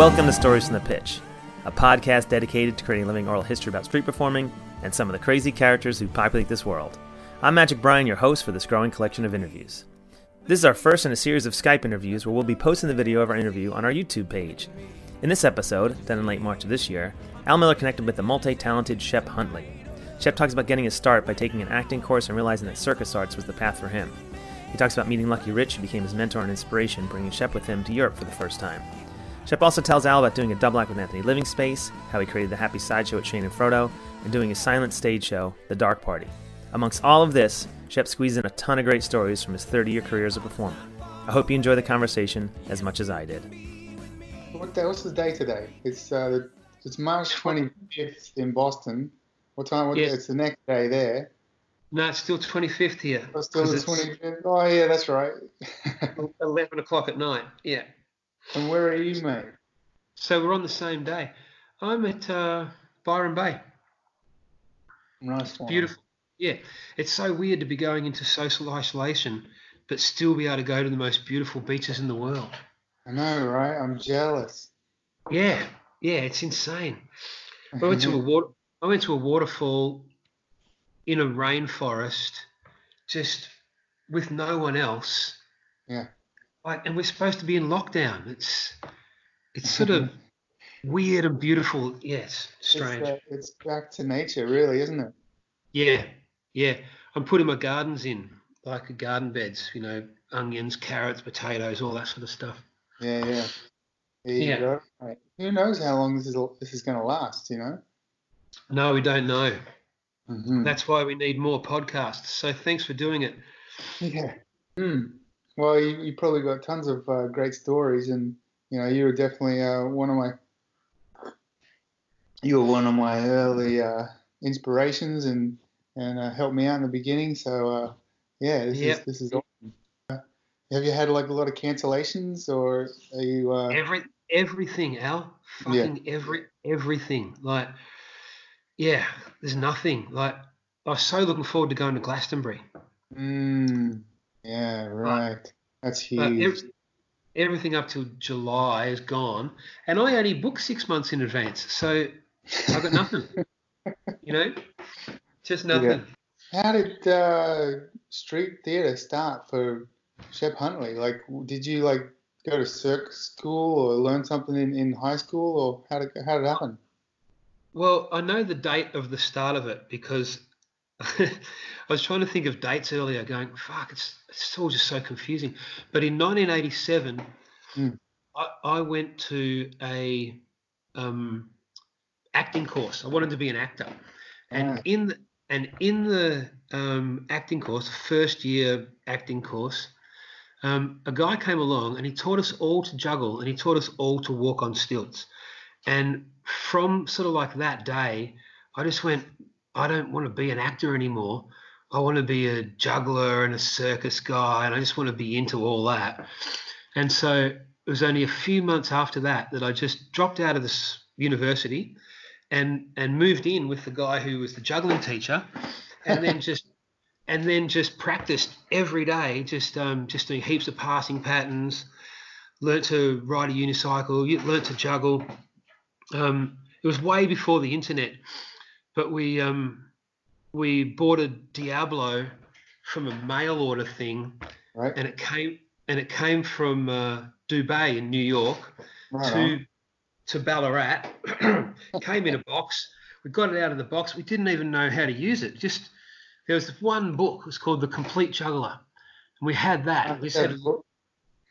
Welcome to Stories from the Pitch, a podcast dedicated to creating living oral history about street performing and some of the crazy characters who populate this world. I'm Magic Brian, your host for this growing collection of interviews. This is our first in a series of Skype interviews where we'll be posting the video of our interview on our YouTube page. In this episode, done in late March of this year, Al Millar connected with the multi talented Shep Huntly. Shep talks about getting his start by taking an acting course and realizing that circus arts was the path for him. He talks about meeting Lucky Rich, who became his mentor and inspiration, bringing Shep with him to Europe for the first time. Shep also tells Al about doing a double act with Anthony Livingspace, how he created the Happy Sideshow at Shane and Frodo, and doing a silent stage show, The Dark Party. Amongst all of this, Shep squeezed in a ton of great stories from his 30 year career as a performer. I hope you enjoy the conversation as much as I did. What the, what's the day today? It's uh, it's March 25th in Boston. What time? What, Yes. It's the next day there. No, it's still 25th here. Oh, still 'cause the 25th. Oh yeah, that's right. 11 o'clock at night. Yeah. And where are you, mate? So we're on the same day. I'm at uh, Byron Bay. Nice one. Beautiful. Yeah. It's so weird to be going into social isolation, but still be able to go to the most beautiful beaches in the world. I know, right? I'm jealous. Yeah. Yeah. It's insane. I went to a water. I went to a waterfall in a rainforest, just with no one else. Yeah. Like, and we're supposed to be in lockdown. It's it's sort of weird and beautiful. Yes, strange. It's, uh, it's back to nature, really, isn't it? Yeah, yeah. I'm putting my gardens in, like garden beds. You know, onions, carrots, potatoes, all that sort of stuff. Yeah, yeah. There you Yeah. go. Mate. Who knows how long this is this is going to last? You know. No, we don't know. Mhm. That's why we need more podcasts. So thanks for doing it. Yeah. Hmm. Well, you, you probably got tons of uh, great stories, and you know you were definitely uh, one of my you were one of my early uh, inspirations, and and uh, helped me out in the beginning. So uh, yeah, this Yep. is this is awesome. Uh, Have you had like a lot of cancellations, or are you? Uh, Every everything, Al. Yeah. Fucking every everything. Like, yeah, there's nothing. Like, I was so looking forward to going to Glastonbury. mm, yeah, right. That's But huge. ev- everything up till July is gone, and I only booked six months in advance, so I've got nothing. you know, just nothing. How did uh, street theatre start for Shep Huntly? Like, did you like go to circus school or learn something in, in high school, or how did how did it happen? Well, I know the date of the start of it because I was trying to think of dates earlier, going, "Fuck, it's it's all just so confusing." But in 1987, Hmm. I, I went to a um, acting course. I wanted to be an actor, and Right. in the and in the um, acting course, first year acting course, um, a guy came along and he taught us all to juggle and he taught us all to walk on stilts. And from sort of like that day, I just went, I don't want to be an actor anymore. I want to be a juggler and a circus guy, and I just want to be into all that. And so it was only a few months after that that I just dropped out of this university and and moved in with the guy who was the juggling teacher, and then just and then just practiced every day, just um, just doing heaps of passing patterns. Learned to ride a unicycle. you- Learned to juggle. Um, it was way before the internet, but we um, we bought a Diablo from a mail order thing, Right. and it came and it came from uh, Dube in New York Right to on. to Ballarat. came in a box. We got it out of the box. We didn't even know how to use it. Just there was one book. It was called The Complete Juggler, and we had that. We had, to-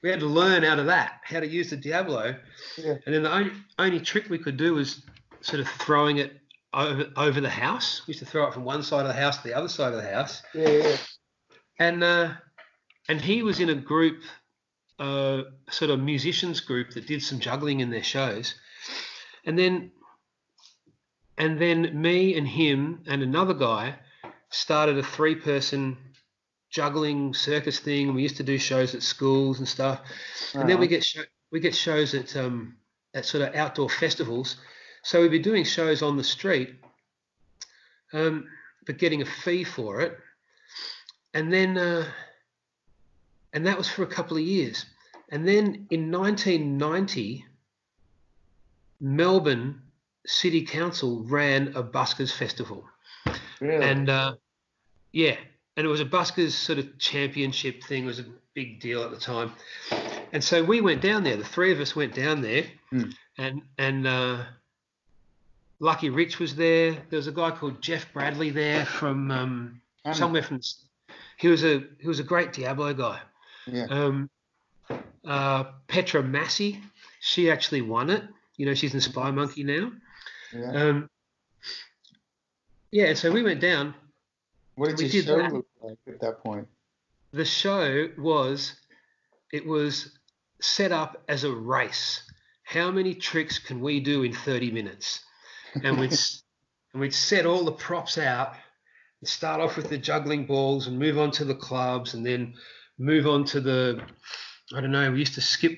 we had to learn out of that how to use the Diablo. Yeah. And then the only only trick we could do was sort of throwing it over over the house. We used to throw it from one side of the house to the other side of the house Yeah, yeah. and uh, and he was in a group, uh, sort of musicians group that did some juggling in their shows, and then and then me and him and another guy started a three-person juggling circus thing. We used to do shows at schools and stuff, and then we get show, we get shows at um, at sort of outdoor festivals. So we'd be doing shows on the street, um, but getting a fee for it and then uh, and that was for a couple of years and then in 1990 Melbourne City Council ran a buskers festival, Really? and uh, yeah, and it was a buskers sort of championship thing. It was a big deal at the time, and so we went down there. The three of us went down there, Hmm. and and uh, Lucky Rich was there. There was a guy called Jeff Bradley there from um, somewhere from. He was a he was a great Diablo guy. Yeah. Um, uh, Petra Massey, she actually won it. You know, she's in Spymonkey now. yeah. Um, yeah, so we went down. what did your show that. look like at that point? The show was, it was set up as a race. How many tricks can we do in 30 minutes? And we'd and we'd set all the props out. and Start off with the juggling balls and move on to the clubs, and then move on to the, I don't know. We used to skip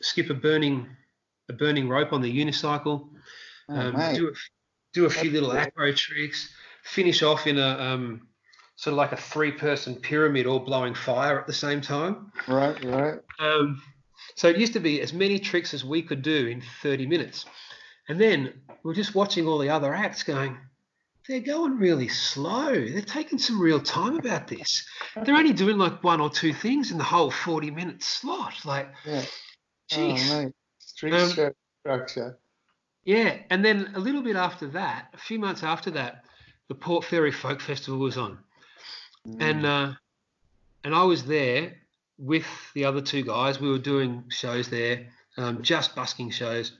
skip a burning a burning rope on the unicycle. Oh, um, do a, do a few That's little cool. acro tricks, finish off in a um, sort of like a three-person pyramid, all blowing fire at the same time. Right, right. Um, so it used to be as many tricks as we could do in 30 minutes, and then we're just watching all the other acts going. They're going really slow. They're taking some real time about this. They're only doing like one or two things in the whole 40 minute slot. Like, Yeah. jeez. Oh, mate. Street Um, structure. Yeah, and then a little bit after that, a few months after that, the Port Fairy Folk Festival was on, and Mm. uh, and I was there with the other two guys. We were doing shows there, um, just busking shows.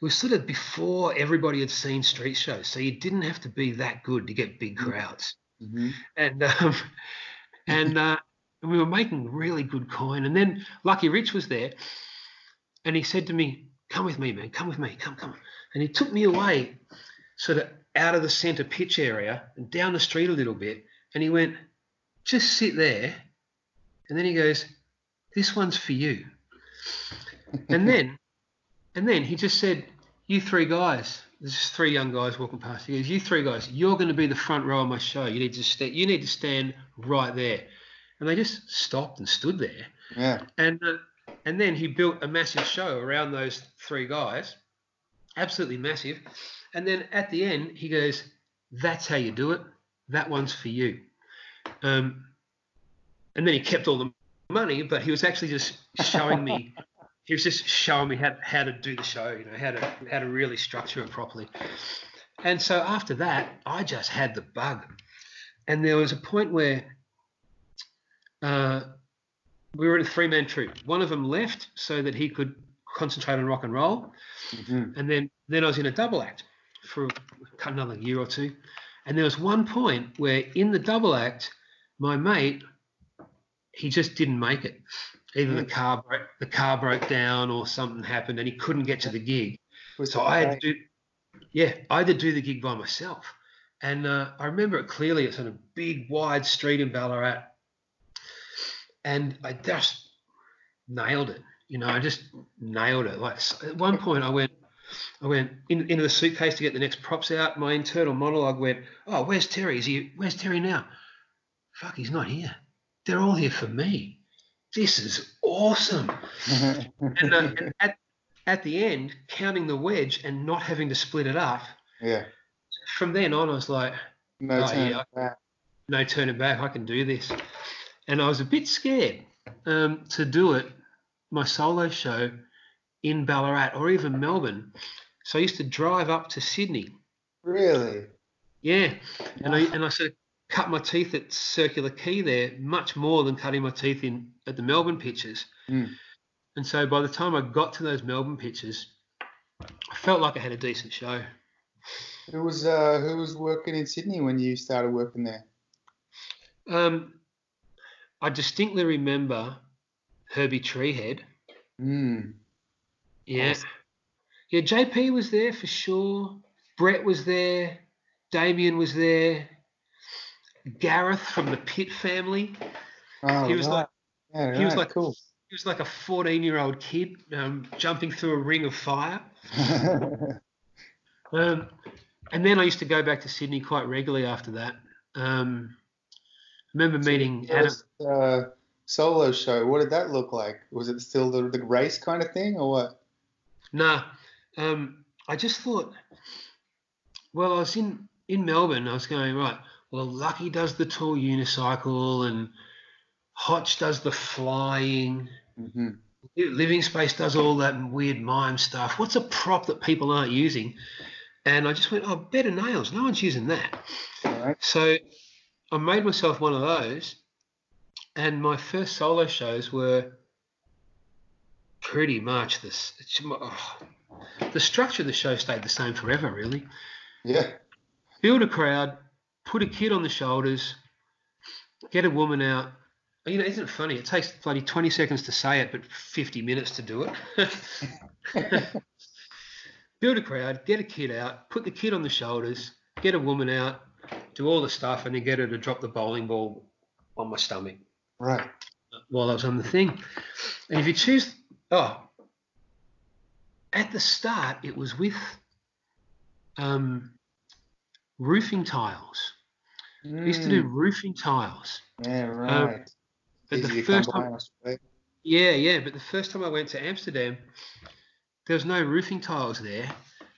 It was sort of before everybody had seen street shows, so you didn't have to be that good to get big crowds Mhm. and um, and uh, we were making really good coin. And then Lucky Rich was there, and he said to me, "Come with me, man. Come with me. Come, come." And he took me away, sort of out of the centre pitch area and down the street a little bit. And he went, "Just sit there." And then he goes, "This one's for you." And then, and then he just said, "You three guys." There's just three young guys walking past. He goes, "You three guys, you're going to be the front row of my show. You need to sta- You need to stand right there." And they just stopped and stood there. Yeah. And uh, and then he built a massive show around those three guys, absolutely massive. And then at the end, he goes, "That's how you do it. That one's for you." Um, and then he kept all the money, but he was actually just showing me. he was just showing me how, how to do the show, you know, how to how to really structure it properly. And so after that, I just had the bug. And there was a point where uh, we were in a three man troupe. One of them left so that he could concentrate on rock and roll. Mhm. And then, then I was in a double act for another year or two. And there was one point where in the double act, my mate, he just didn't make it. Either the Mm. car broke, the car broke down or something happened and he couldn't get to the gig. Was So I had to do, yeah, I had to do the gig by myself. And uh, I remember it clearly. It's on a big, wide street in Ballarat. And I just nailed it. You know, I just nailed it. Like at one point, I went, I went in, into the suitcase to get the next props out. My internal monologue went, "Oh, where's Terry? Is he? Where's Terry now? Fuck, he's not here. They're all here for me. This is awesome." and, uh, and at, at the end, counting the wedge and not having to split it up, yeah. from then on, I was like, No Oh, turning yeah. back. no turning back, I can do this. And I was a bit scared um, to do it, my solo show in Ballarat or even Melbourne. So I used to drive up to Sydney. Really? Yeah. And I, and I sort of cut my teeth at Circular Quay there much more than cutting my teeth in at the Melbourne pitches. Mm. And so by the time I got to those Melbourne pitches, I felt like I had a decent show. Who was uh, who was working in Sydney when you started working there? Um, I distinctly remember Herbie Treehead. Mm. Yeah. Yeah, JP was there for sure. Brett was there. Damien was there. Gareth from the Pitt family. Oh, He was right. like yeah, he was right, like cool. he was like a 14 year old kid um, jumping through a ring of fire. Um, and then I used to go back to Sydney quite regularly after that. Um, remember meeting Adam. Uh, solo show. What did that look like? Was it still the, the race kind of thing or what? Nah, um, I just thought, well, I was in in Melbourne. I was going right. Well, Lucky does the tall unicycle, and Hotch does the flying. hmm Living Space does all that weird mime stuff. What's a prop that people aren't using? And I just went, oh, bed of nails. No one's using that. Right. So I made myself one of those, and my first solo shows were pretty much this. it's- oh, the structure of the show stayed the same forever, really. Yeah. Build a crowd, put a kid on the shoulders, get a woman out. You know, isn't it funny? It takes bloody 20 seconds to say it, but 50 minutes to do it. Build a crowd, get a kid out, put the kid on the shoulders, get a woman out, do all the stuff, and then get her to drop the bowling ball on my stomach Right. while I was on the thing. And if you choose, oh, at the start, it was with um, roofing tiles. We used to do Mm, roofing tiles. Yeah. Right. But Easy the first time, I suppose. yeah, yeah, but the first time I went to Amsterdam, there was no roofing tiles there,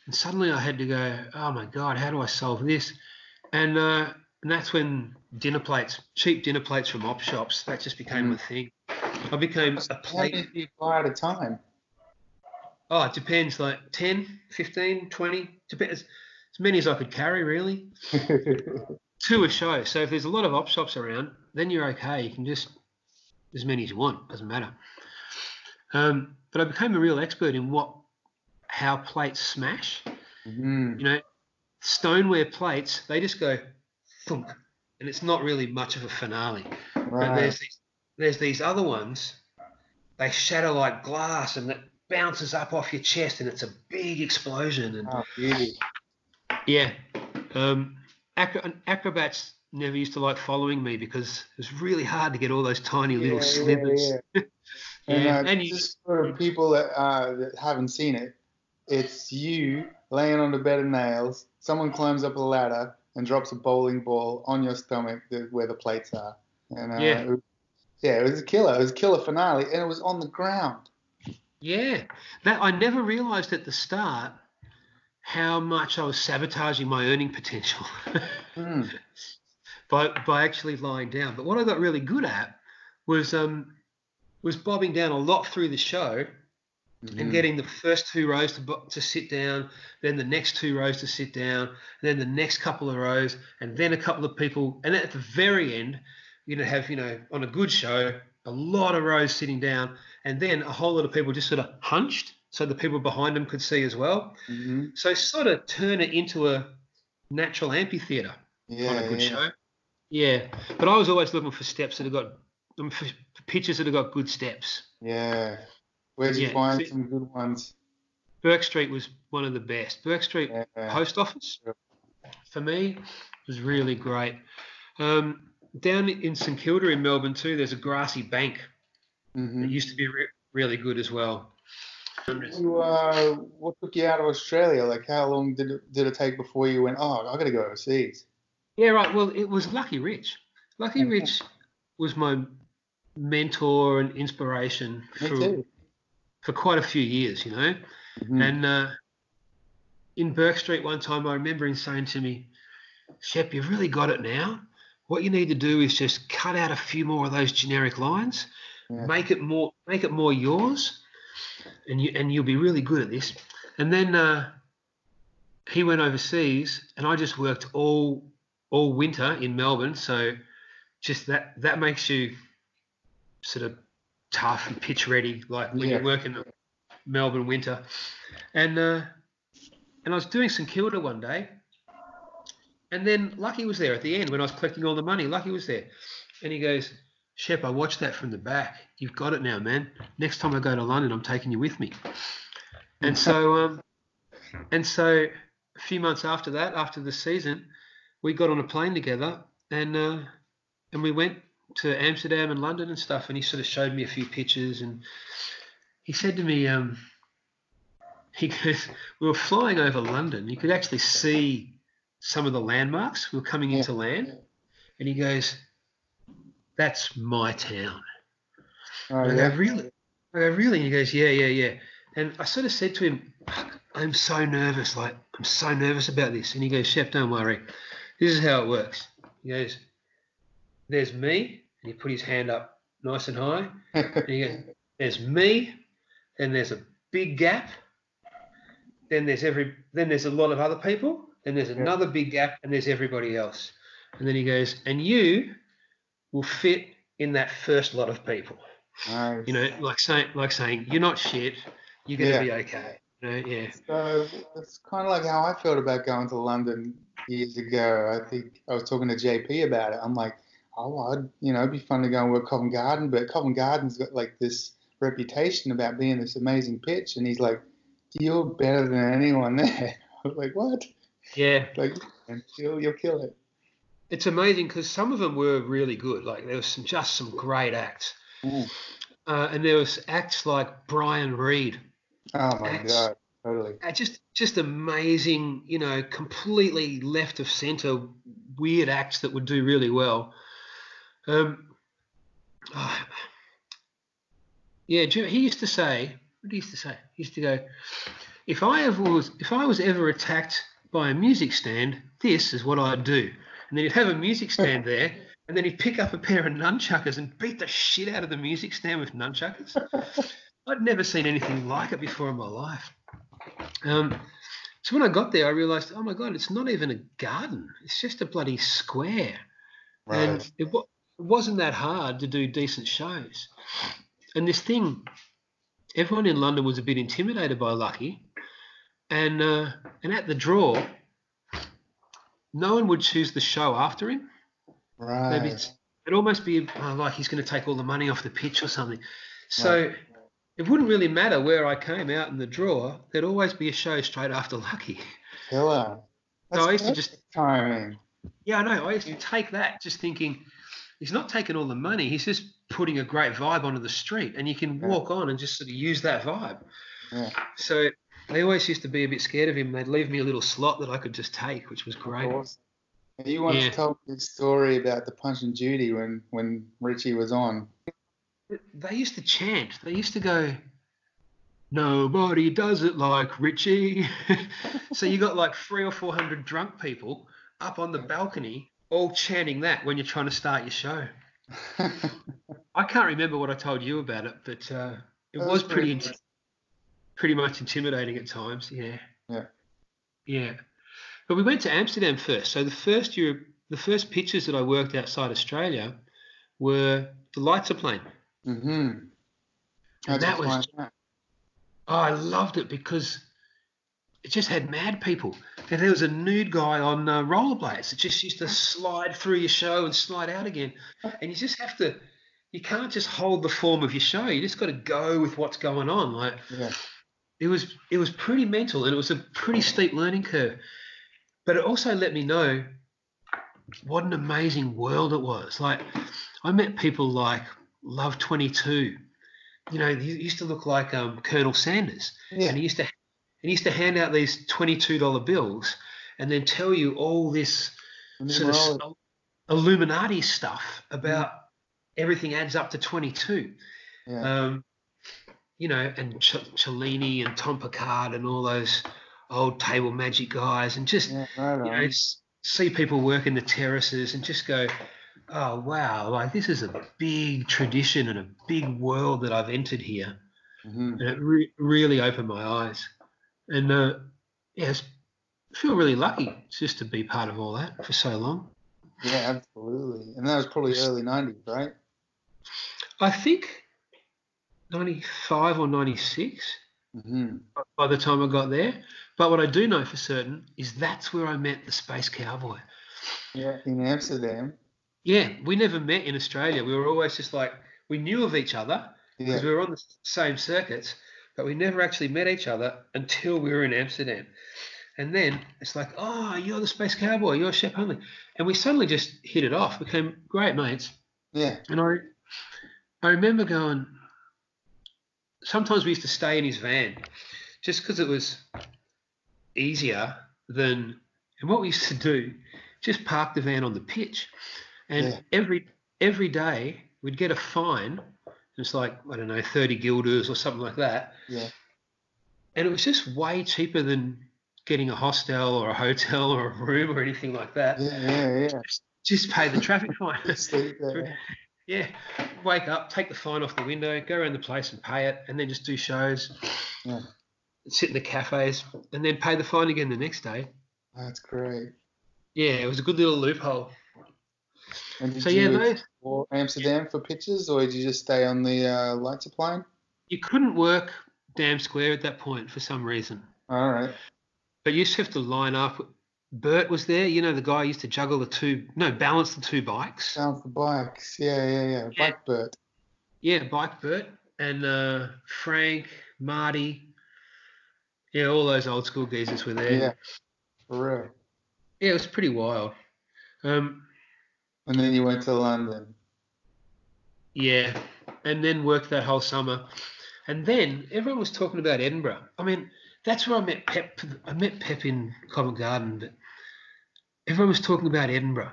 and suddenly I had to go, oh my god, how do I solve this? And uh, and that's when dinner plates, cheap dinner plates from op shops, that just became Mm. a thing. I became a How plate. many do you buy at a time? Oh, it depends, like 10, 15, 20, depends. As many as I could carry, really, to a show. So if there's a lot of op shops around, then you're okay. You can just as many as you want. Doesn't matter. Um, but I became a real expert in what how plates smash. Mm, You know, stoneware plates they just go, thunk, and it's not really much of a finale. But right. there's these, there's these other ones. They shatter like glass, and it bounces up off your chest, and it's a big explosion. And Oh, yeah, um, acrobats never used to like following me because it was really hard to get all those tiny little Yeah, slivers. Yeah, yeah. And, uh, and you- just for people that, uh, that haven't seen it, it's you laying on the bed of nails. Someone climbs up a ladder and drops a bowling ball on your stomach where the plates are. And uh, Yeah. it was- yeah, it was a killer. It was a killer finale, and it was on the ground. Yeah, that I never realised at the start how much I was sabotaging my earning potential Mm. by by actually lying down. But what I got really good at was um was bobbing down a lot through the show Mhm. and getting the first two rows to to sit down, then the next two rows to sit down, then the next couple of rows, and then a couple of people, and at the very end, you're gonna have you know on a good show a lot of rows sitting down, and then a whole lot of people just sort of hunched so the people behind them could see as well. Mhm. So sort of turn it into a natural amphitheater Yeah, on a good yeah. show. Yeah, but I was always looking for steps that have got um, for pitches that have got good steps. Yeah. Where'd you Yeah, find some good ones? Bourke Street was one of the best. Bourke Street Yeah. post office for me was really great. Um, down in St Kilda in Melbourne too, there's a grassy bank that Mhm. used to be re- really good as well. You, uh, what took you out of Australia? Like, how long did it, did it take before you went? Oh, I got to go overseas. Yeah, right. Well, it was Lucky Rich. Lucky Mhm. Rich was my mentor and inspiration Me for, too. for quite a few years, you know. Mhm. And uh, in Bourke Street one time, I remember him saying to me, Shep, you've really got it now. What you need to do is just cut out a few more of those generic lines, Yeah. make it more, make it more yours, and you and you'll be really good at this. And then uh, he went overseas, and I just worked all all winter in Melbourne. So just that that makes you sort of tough and pitch ready, like when Yeah. you work in Melbourne winter. And uh, and I was doing St Kilda one day, and then Lucky was there at the end when I was collecting all the money. Lucky was there, and he goes, "Shep, I watched that from the back. You've got it now, man. Next time I go to London, I'm taking you with me." And so, um, and so, a few months after that, after the season, we got on a plane together, and uh, and we went to Amsterdam and London and stuff. And he sort of showed me a few pictures, and he said to me, um, he goes, we were flying over London. You could actually see some of the landmarks. We were coming Yeah. into land, and he goes, "That's my town." Oh, I go, really? I go, really? And he goes, yeah, yeah, yeah. And I sort of said to him, I'm so nervous. Like, I'm so nervous about this. And he goes, Shep, don't worry. This is how it works. He goes, There's me. And he put his hand up nice and high. And he goes, There's me. Then there's a big gap. Then there's every. Then there's a lot of other people. Then there's another big gap, and there's everybody else. And then he goes, And you will fit in that first lot of people. Nice. You know, like saying, like saying, you're not shit. You're gonna Yeah. be okay. You know, yeah. So it's kind of like how I felt about going to London years ago. I think I was talking to JP about it. I'm like, oh, I'd, you know, it'd be fun to go and work Covent Garden, but Covent Garden's got like this reputation about being this amazing pitch, and he's like, you're better than anyone there. I was like, what? Yeah. Like, you'll, you'll kill it. It's amazing because some of them were really good. Like there was some just some great acts, uh, and there was acts like Brian Reed. Oh my That's- god, totally. Uh, just just amazing. You know, completely left of center, weird acts that would do really well. Um, ah, yeah, he used to say. What did he used to say? He used to go, "If I ever was, if I was ever attacked by a music stand, this is what I'd do." And then he'd have a music stand there, and then he'd pick up a pair of nunchuckers and beat the shit out of the music stand with nunchuckers. I'd never seen anything like it before in my life. Um, so when I got there, I realised, oh my god, it's not even a garden; it's just a bloody square and it, wa- it wasn't that hard to do decent shows. And this thing, everyone in London was a bit intimidated by Lucky, and uh, and at the draw, no one would choose the show after him. Right. Maybe it's, it'd almost be uh, like he's going to take all the money off the pitch or something. So. It wouldn't really matter where I came out in the draw. There'd always be a show straight after Lucky. Killer. So I used to just timing. Yeah, I know. I used to take that just thinking he's not taking all the money. He's just putting a great vibe onto the street, and you can Yeah. walk on and just sort of use that vibe. Yeah. So I always used to be a bit scared of him. They'd leave me a little slot that I could just take, which was great. You once Yeah. told me a story about the Punch and Judy when, when Richie was on. They used to chant. They used to go, "Nobody does it like Richie." so you got like three or four hundred drunk people up on the balcony, all chanting that when you're trying to start your show. I can't remember what I told you about it, but uh, it That was was pretty, pretty pretty much intimidating at times. Yeah. Yeah. Yeah. But we went to Amsterdam first. So the first year, the first pitches that I worked outside Australia were the Leidseplein. mm-hmm. And that was- Oh, I loved it because it just had mad people. And there was a nude guy on uh, rollerblades that just used to slide through your show and slide out again. And you just have to, you can't just hold the form of your show. You just got to go with what's going on. Like Yeah. It was, it was pretty mental and it was a pretty steep learning curve. But it also let me know what an amazing world it was. Like I met people like Love 22. You know, he used to look like um, Colonel Sanders Yeah. and he used to he used to hand out these twenty-two dollar bills and then tell you all this sort of Illuminati stuff about everything adds up to twenty-two. yeah. Um, you know, and Ch- Cellini and Tom Picard and all those old table magic guys, and just yeah, right you know see people work in the terraces and just go, oh wow, like this is a big tradition and a big world that I've entered here Mhm. and it re- really opened my eyes. And uh, yeah, feel really lucky just to be part of all that for so long. Yeah, absolutely. And that was probably early 90s, right? I think 95 or 96 Mm-hmm. by the time I got there. But what I do know for certain is that's where I met the Space Cowboy. Yeah, in Amsterdam. Yeah, we never met in Australia. We were always just like, we knew of each other Yeah. because we were on the same circuits, but we never actually met each other until we were in Amsterdam. And then it's like, oh, you're the Space Cowboy, you're Shep Huntly. And we suddenly just hit it off, became great mates. Yeah. And I, I remember going, sometimes we used to stay in his van just because it was easier than, and what we used to do, just park the van on the pitch. And Yeah. every every day we'd get a fine. It's like, I don't know, 30 guilders or something like that. Yeah. and it was just way cheaper than getting a hostel or a hotel or a room or anything like that. Yeah, yeah, yeah. Just, just pay the traffic fine. Yeah, wake up, take the fine off the window, go around the place and pay it, and then just do shows. Yeah. Sit in the cafes and then pay the fine again the next day. That's great. Yeah, it was a good little loophole. And did So you yeah, those, Amsterdam for pictures, or did you just stay on the uh, Leidseplein? you couldn't work Dam Square at that point for some reason. All right. But you used to have to line up. Bert was there, you know, the guy used to juggle the two, no, balance the two bikes. Down for bikes. Yeah, yeah, yeah. Yeah. Bike Bert. Yeah, Bike Bert and uh, Frank, Marty. Yeah, all those old school geezers were there. Yeah. For real. Yeah, it was pretty wild. Um, And then you went to London. yeah, and then worked that whole summer. And then everyone was talking about Edinburgh. I mean, that's where I met Pep. I met Pep in Covent Garden, but everyone was talking about Edinburgh.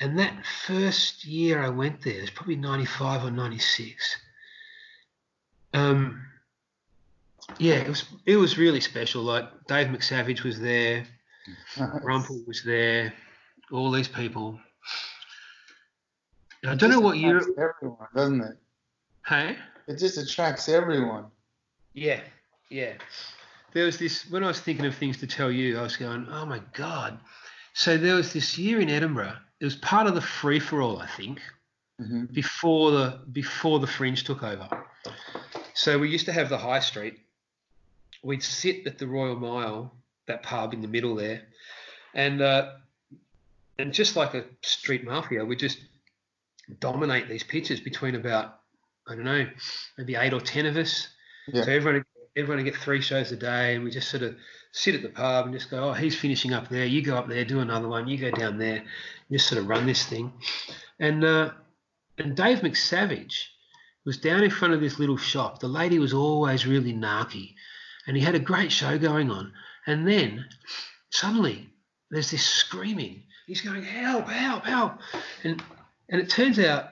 And that first year I went there, it was probably 95 or 96. Um, yeah, it was it was really special. Like Dave McSavage was there, Rumpel was there, all these people. I don't know what year. Attracts Everyone, doesn't it? Hey. It just attracts everyone. Yeah, yeah. There was this when I was thinking of things to tell you, I was going, oh my god. So there was this year in Edinburgh. It was part of the free for all, I think, hmm before the before the fringe took over. So we used to have the high street. We'd sit at the Royal Mile, that pub in the middle there, and uh, and just like a street mafia, we just dominate these pitches between about I don't know, maybe eight or ten of us. Yeah. So everyone everyone would get three shows a day, and we just sort of sit at the pub and just go, oh, he's finishing up there. You go up there, do another one. You go down there. Just sort of run this thing. And uh, and Dave McSavage was down in front of this little shop. The lady was always really narky, and he had a great show going on. And then suddenly there's this screaming. He's going, help, help, help. And and it turns out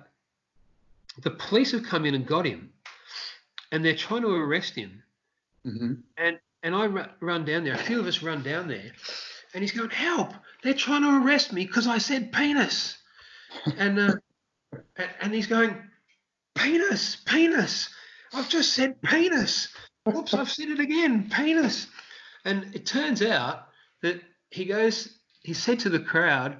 the police have come in and got him, and they're trying to arrest him. hmm And and I run down there. A few of us run down there, and he's going, "Help! They're trying to arrest me because I said penis." And uh, and, he's going, "Penis, penis! I've just said penis. Whoops, I've said it again, penis." And it turns out that he goes. He said to the crowd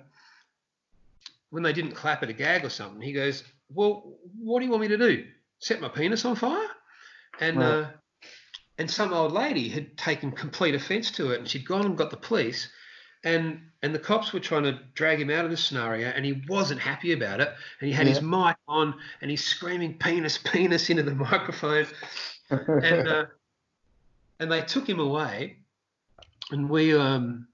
when they didn't clap at a gag or something. He goes, "Well, what do you want me to do? Set my penis on fire?" And Right. uh, and some old lady had taken complete offence to it, and she'd gone and got the police, and and the cops were trying to drag him out of the scenario, and he wasn't happy about it, and he had his mic on, and he's screaming penis, penis into the microphone, and uh, and they took him away, and we um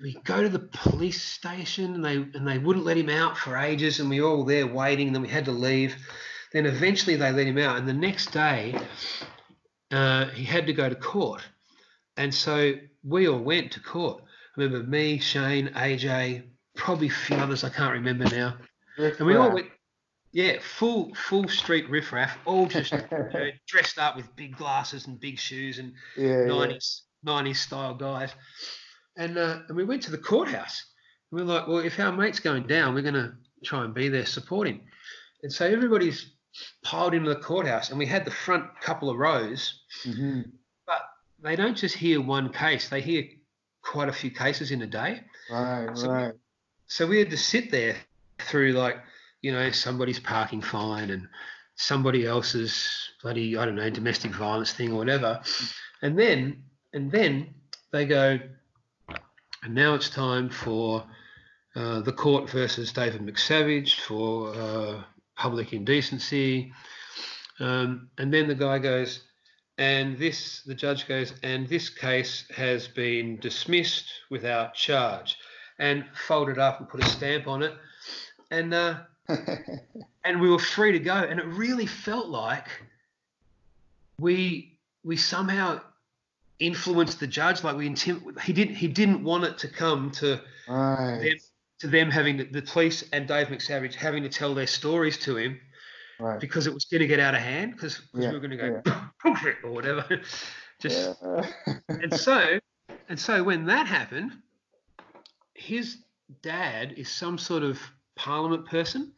we go to the police station, and they and they wouldn't let him out for ages, and we were all there waiting, and then we had to leave. Then eventually they let him out, and the next day uh, he had to go to court. And so we all went to court. I remember me, Shane, AJ, probably a few others I can't remember now. And we all went, yeah, full full street riffraff, all just you know, dressed up with big glasses and big shoes and yeah, yeah. 90s 90s style guys. And uh, and we went to the courthouse. And we're like, well, if our mate's going down, we're going to try and be there supporting. And so everybody's piled into the courthouse, and we had the front couple of rows hmm but they don't just hear one case, they hear quite a few cases in a day. Right, So- right. So we had to sit there through like, you know, somebody's parking fine and somebody else's bloody, I don't know, domestic violence thing or whatever. And then and then they go, and now it's time for uh, the court versus David McSavage for uh, public indecency. Um, and then the guy goes, and this, the judge goes, and this case has been dismissed without charge, and folded up and put a stamp on it, and uh, and we were free to go, and it really felt like we we somehow influenced the judge, like we intim- he didn't he didn't want it to come to right. them to them having the, the police and Dave McSavage having to tell their stories to him Right. because it was going to get out of hand because Yeah, we were going to go bullshit or whatever. Just Yeah. and so and so when that happened, his dad is some sort of parliament person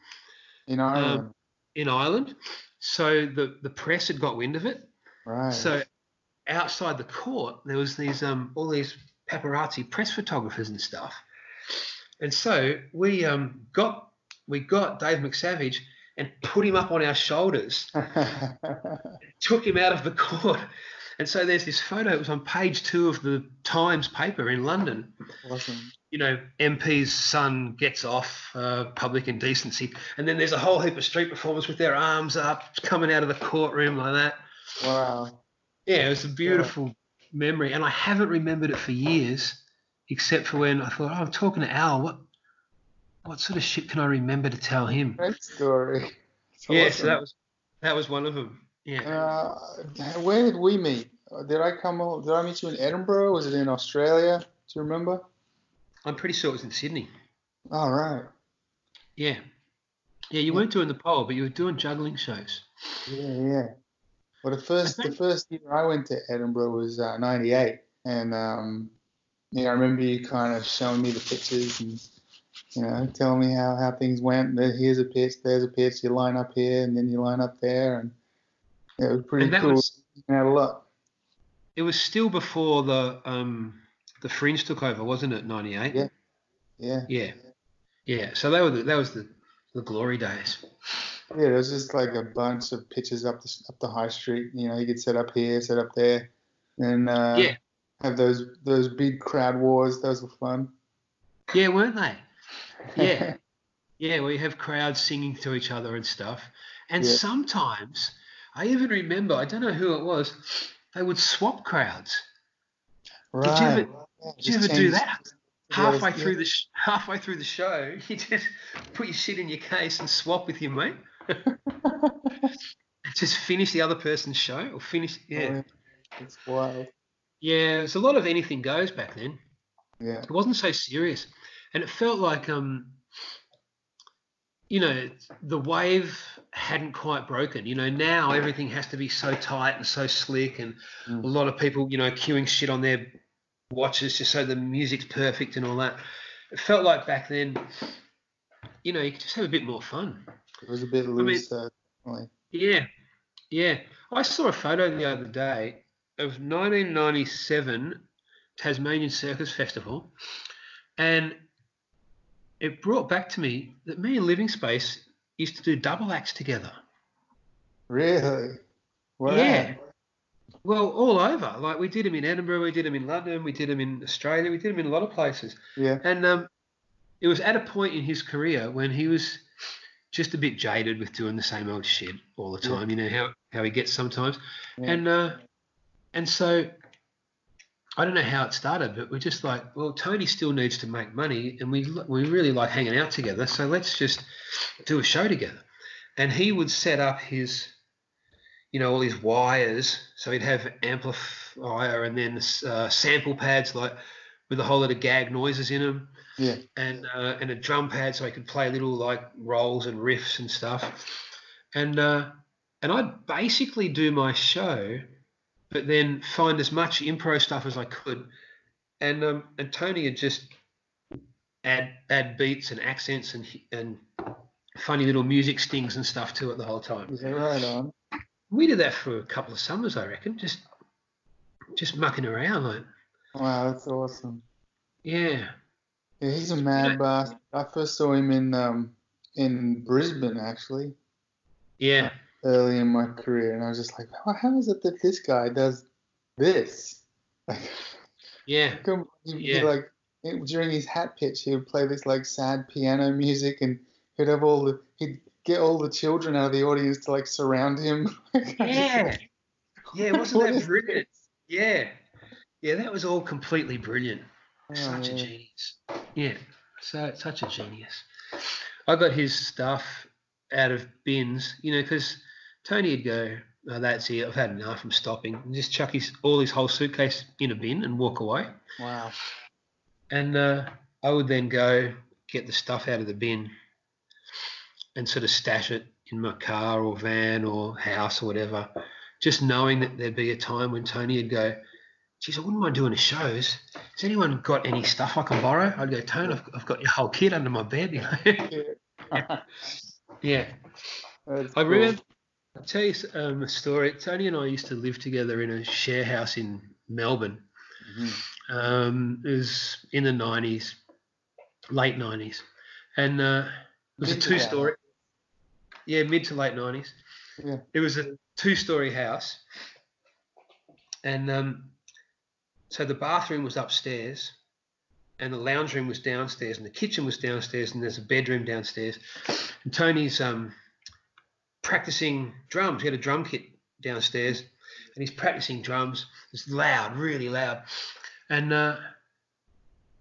in Ireland, in Ireland. So the the press had got wind of it. right? So outside the court, there was these um all these paparazzi press photographers and stuff. And so we um got we got Dave McSavage and put him up on our shoulders, took him out of the court. And so there's this photo. It was on page two of the Times paper in London. awesome. You know, MP's son gets off uh, public indecency, and then there's a whole heap of street performers with their arms up, coming out of the courtroom like that. Wow. Yeah, it was a beautiful memory, and I haven't remembered it for years, except for when I thought, oh, I'm talking to Al. What what sort of shit can I remember to tell him? Great story. It's Yeah, awesome. so that was that was one of them. Yeah, Uh, where did we meet? Did I come? al- Did I meet you in Edinburgh? Was it in Australia? Do you remember? I'm pretty sure it was in Sydney. All right. Yeah, yeah, you weren't doing the pole, but you were doing juggling shows. Yeah, yeah. Well, the first the first year I went to Edinburgh was uh, '98, and um, yeah, I remember you kind of showing me the pitches and you know telling me how, how things went. Here's a pitch, there's a pitch. You line up here, and then you line up there, and yeah, it was pretty And that cool. was You had a lot. it was still before the um the Fringe took over, wasn't it? '98. Yeah. Yeah, yeah, yeah. So that were the, that was the the glory days. yeah. There was just like a bunch of pitches up the up the high street. You know, you could set up here, set up there, and uh, Yeah. Have those those big crowd wars. Those were fun. Yeah, weren't they? Yeah. Yeah, We have crowds singing to each other and stuff. And Yeah. sometimes, I even remember, I don't know who it was, they would swap crowds. right. Did you ever- Yeah, Did you ever do that? Halfway through the sh- halfway through the show, you just put your shit in your case and swap with your mate. Just finish the other person's show or finish. Yeah, oh, It's wild. Yeah. It was a lot of anything goes back then. Yeah. It wasn't so serious, and it felt like um, you know, the wave hadn't quite broken. You know, now everything has to be so tight and so slick, and Mm. a lot of people, you know, queuing shit on their watches just so the music's perfect and all that. It felt like back then, you know, you could just have a bit more fun. It was a bit mean- loose, uh, definitely. Yeah, yeah. I saw a photo the other day of 1997 Tasmanian Circus Festival, and it brought back to me that me and Living Space used to do double acts together. Really? Wow. Yeah. Well, all over. Like we did them in Edinburgh, we did them in London, we did them in Australia, we did them in a lot of places. Yeah. And um, it was at a point in his career when he was just a bit jaded with doing the same old shit all the Yeah. time. You know how, how he gets sometimes. Yeah. And uh, and so I don't know how it started, but we're just like, well, Tony still needs to make money, and we we really like hanging out together. So let's just do a show together. And he would set up his, you know, all his wires. So he'd have amplifier and then uh, sample pads like with a whole lot of gag noises in them Yeah. and uh, and a drum pad so he could play little like rolls and riffs and stuff. And uh, and I'd basically do my show, but then find as much improv stuff as I could. And um, and Tony would just add add beats and accents and and funny little music stings and stuff to it the whole time. Is that right on? We did that for a couple of summers, I reckon, just just mucking around like Wow, that's awesome. yeah. Yeah, he's a mad bastard. I first saw him in um in Brisbane actually, Yeah. Early in my career, and I was just like, how, how is it that this guy does this? Like, Yeah. come, he, he, Yeah. like during his hat pitch, he would play this like sad piano music, and he'd have all the he'd get all the children out of the audience to like surround him. Yeah. Yeah, wasn't that brilliant? Yeah. Yeah, that was all completely brilliant. Oh, Such a genius. Yeah. So such a genius. I got his stuff out of bins, you know, because Tony'd go, oh, that's it, I've had enough, I'm stopping. And just chuck his all his whole suitcase in a bin and walk away. Wow. And uh, I would then go get the stuff out of the bin and sort of stash it in my car or van or house or whatever. just knowing that there'd be a time when Tony would go, geez, I wouldn't mind doing a shows. Has anyone got any stuff I can borrow? I'd go, Tony, I've, I've got your whole kit under my bed. You know? Yeah. yeah. I remember, I'll tell you um, a story. Tony and I used to live together in a share house in Melbourne. Mhm. Um, it was in the 90s, late 90s. And uh, it was a Mid to two story. Yeah, mid to late 90s. Yeah. It was a two story house. And um, so the bathroom was upstairs, and the lounge room was downstairs, and the kitchen was downstairs, and there's a bedroom downstairs. And Tony's um, practicing drums. He had a drum kit downstairs, and he's practicing drums. It's loud, really loud. And uh,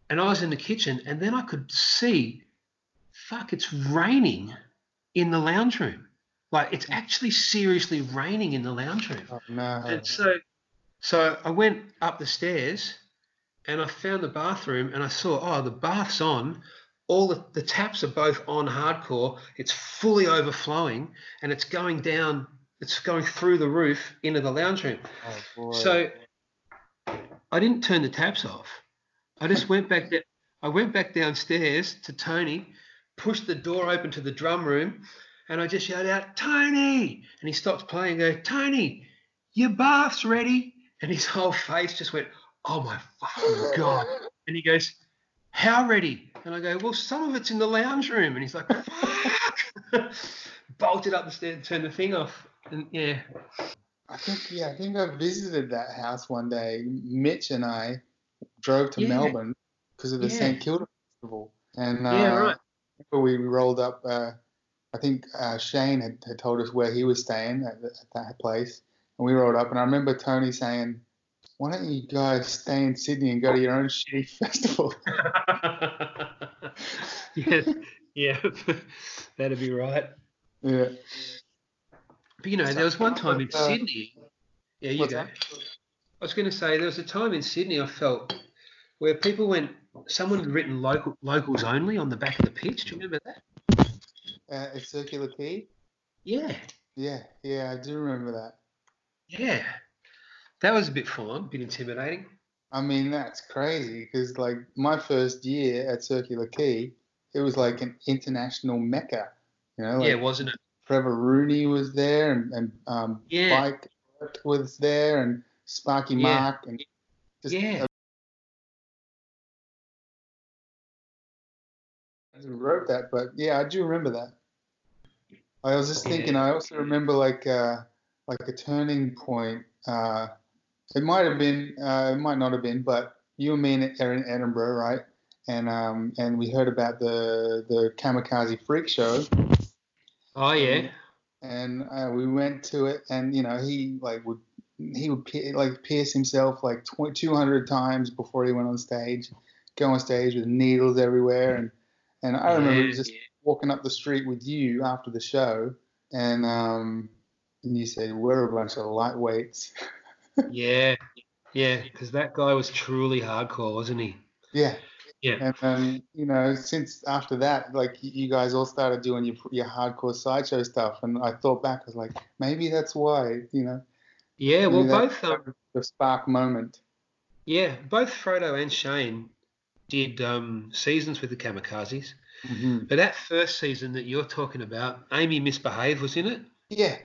and I was in the kitchen, and then I could see, fuck, it's raining in the lounge room. Like it's actually seriously raining in the lounge room. Oh, no. And so, so I went up the stairs, and I found the bathroom, and I saw, oh, the bath's on. All the, the taps are both on hardcore. It's fully overflowing, and it's going down. It's going through the roof into the lounge room. Oh. So I didn't turn the taps off. I just went back there. I went back downstairs to Tony, pushed the door open to the drum room, and I just yelled out, Tony! And he stopped playing and go, Tony, your bath's ready. And his whole face just went, Oh my fucking God. And he goes, How ready? And I go, Well, some of it's in the lounge room. And he's like, Fuck! Bolted up the stairs, turned the thing off. And yeah. I think yeah, I think I visited that house one day. Mitch and I drove to Yeah. Melbourne because of the Yeah. St Kilda festival, and uh, Yeah, right. we rolled up. Uh, I think uh, Shane had, had told us where he was staying at, the, at that place, and we rolled up. And I remember Tony saying, "Why don't you guys stay in Sydney and go to your own shitty festival?" yeah, yeah, that'd be right. yeah. But you know, there was one time in Uh, Sydney. Yeah, you go. that? I was going to say there was a time in Sydney I felt where people went. Someone had written local locals only on the back of the pitch. Do you remember that? Uh, a Circular Quay. Yeah, Yeah, yeah, I do remember that. yeah. That was a bit full on, a bit intimidating. I mean, that's crazy because like my first year at Circular Quay, it was like an international mecca. You know, like yeah, wasn't it? Trevor Rooney was there and, and um, Yeah. Bike was there and Sparky Yeah. Mark and just Yeah. I wrote that, but yeah, I do remember that. I was just thinking. Yeah. I also remember like uh, like a turning point. Uh, it might have been, uh, it might not have been, but you and me are in Edinburgh, right? And um, and we heard about the the Kamikaze Freak Show, Oh yeah, and uh, we went to it, and you know he like would he would like pierce himself like 20, 200 times before he went on stage, go on stage with needles everywhere, and and I remember Yeah, just yeah. walking up the street with you after the show, and um, and you said we're a bunch of lightweights. yeah, yeah. Because that guy was truly hardcore, wasn't he? yeah. Yeah. And um, you know, since after that, like you guys all started doing your your hardcore sideshow stuff, and I thought back, I was like, maybe that's why, you know, Yeah. Well, both. Um, the spark moment. yeah, both Frodo and Shane did um, seasons with the Kamikazes. hmm But that first season that you're talking about, Amy Misbehave was in it. Yeah.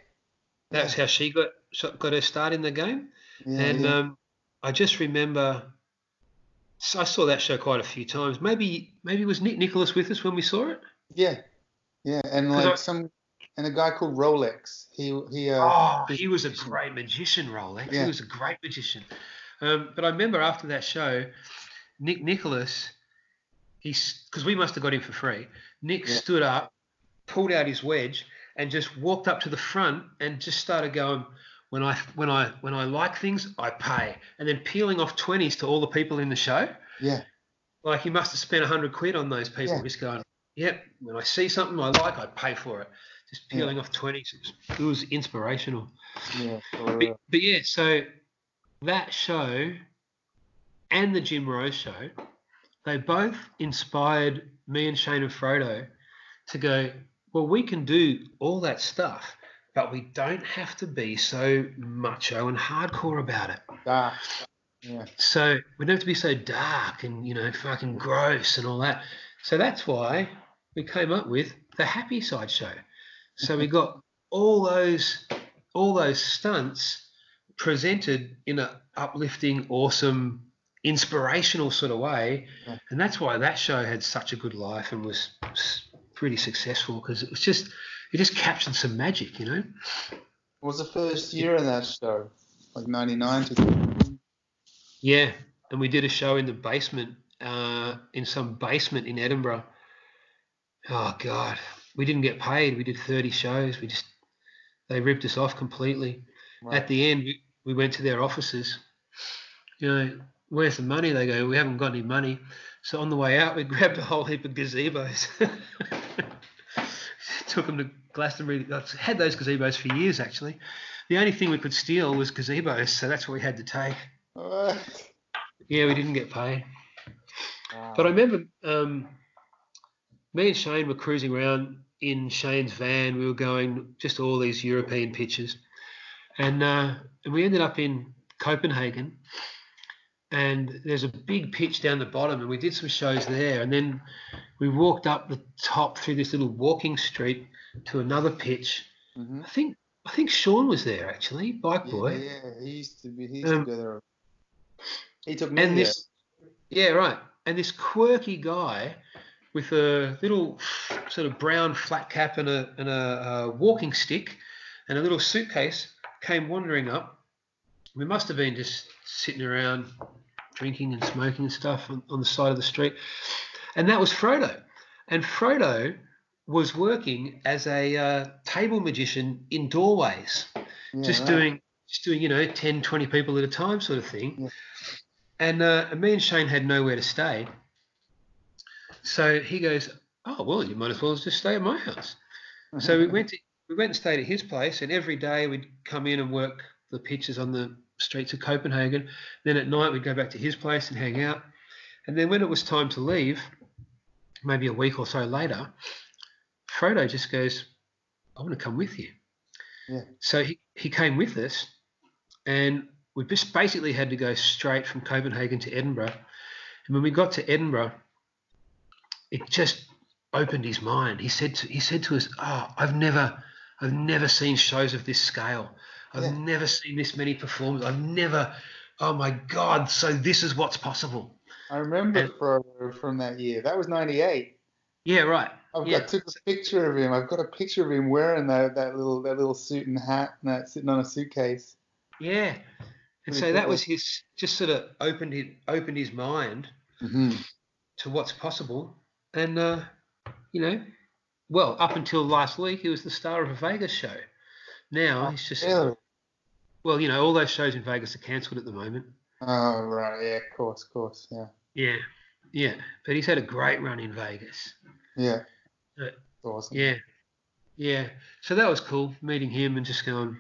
That's how she got got her start in the game. Yeah, and yeah. um, I just remember, I saw that show quite a few times. Maybe maybe was Nick Nicholas with us when we saw it? yeah, yeah, and like I- some, and a guy called Rolex. He he. Uh, Oh, he was a great magician, Rolex. Yeah. He was a great magician. Um, but I remember after that show, Nick Nicholas, he's because we must have got him for free. Nick Yeah. stood up, pulled out his wedge, and just walked up to the front and just started going. When I when I when I like things, I pay, and then peeling off twenties to all the people in the show. yeah, Like he must have spent a hundred quid on those people, Yeah. just going, "Yep, when I see something I like, I pay for it." Just Yeah. peeling off twenties. It was, inspirational. yeah. But, but yeah, so that show and the Jim Rose show, they both inspired me and Shane and Frodo to go, well, we can do all that stuff, but we don't have to be so macho and hardcore about it. Dark. Yeah. So we don't have to be so dark and you know fucking gross and all that. So that's why we came up with the Happy Side Show. So we got all those all those stunts presented in an uplifting, awesome, inspirational sort of way, Yeah. and that's why that show had such a good life and was pretty successful because it was just it just captured some magic, you know. What was the first year of that show? Like 99 to. Yeah, and we did a show in the basement, uh, in some basement in Edinburgh. Oh God, we didn't get paid. We did thirty shows. We just they ripped us off completely. At the end, we, we went to their offices. You know, where's the money? They go, we haven't got any money. So on the way out, we grabbed a whole heap of gazebos. Took them to Glastonbury. I've had those gazebos for years actually. The only thing we could steal was gazebos, so that's what we had to take. Yeah, we didn't get paid. Wow. But I remember um, me and Shane were cruising around in Shane's van. We were going just all these European pitches, and uh, and we ended up in Copenhagen. And there's a big pitch down the bottom, and we did some shows there. And then we walked up the top through this little walking street to another pitch. Mhm. I think I think Sean was there actually, bike boy. Yeah, yeah, he used to be. He used Um, to go there. He took me and there. this yeah right and this quirky guy with a little sort of brown flat cap and a, and a, uh walking stick and a little suitcase came wandering up we must have been just sitting around drinking and smoking and stuff on, on the side of the street and that was frodo and frodo was working as a uh, table magician in doorways. Yeah, just right. doing just doing you know 10 20 people at a time sort of thing. Yeah. and uh, and me and shane had nowhere to stay. So he goes oh well you might as well just stay at my house. So we went to, we went and stayed at his place and every day we'd come in and work the pitches on the streets of copenhagen. Then at night we'd go back to his place and hang out. And then when it was time to leave maybe a week or so later frodo just goes i want to come with you Yeah. so he, he came with us, and we just basically had to go straight from Copenhagen to Edinburgh. And when we got to Edinburgh, it just opened his mind. He said to, he said to us, "Oh, I've never I've never seen shows of this scale. I've Yeah. never seen this many performers. I've never. Oh my God! So this is what's possible." I remember and- Frodo from that year. That was '98. Yeah, right. I've Yeah. got took a picture of him. I've got a picture of him wearing that, that little that little suit and hat and that sitting on a suitcase. Yeah. And so that was his just sort of opened it opened his mind Mm-hmm. to what's possible. And, uh, you know, well, up until last week, he was the star of a Vegas show. Now he's just, Really? well, you know, all those shows in Vegas are cancelled at the moment. Oh right, yeah, of course, of course, yeah, Yeah. Yeah. But he's had a great run in Vegas. yeah. Yeah. Awesome. Yeah. Yeah. So that was cool, meeting him and just going,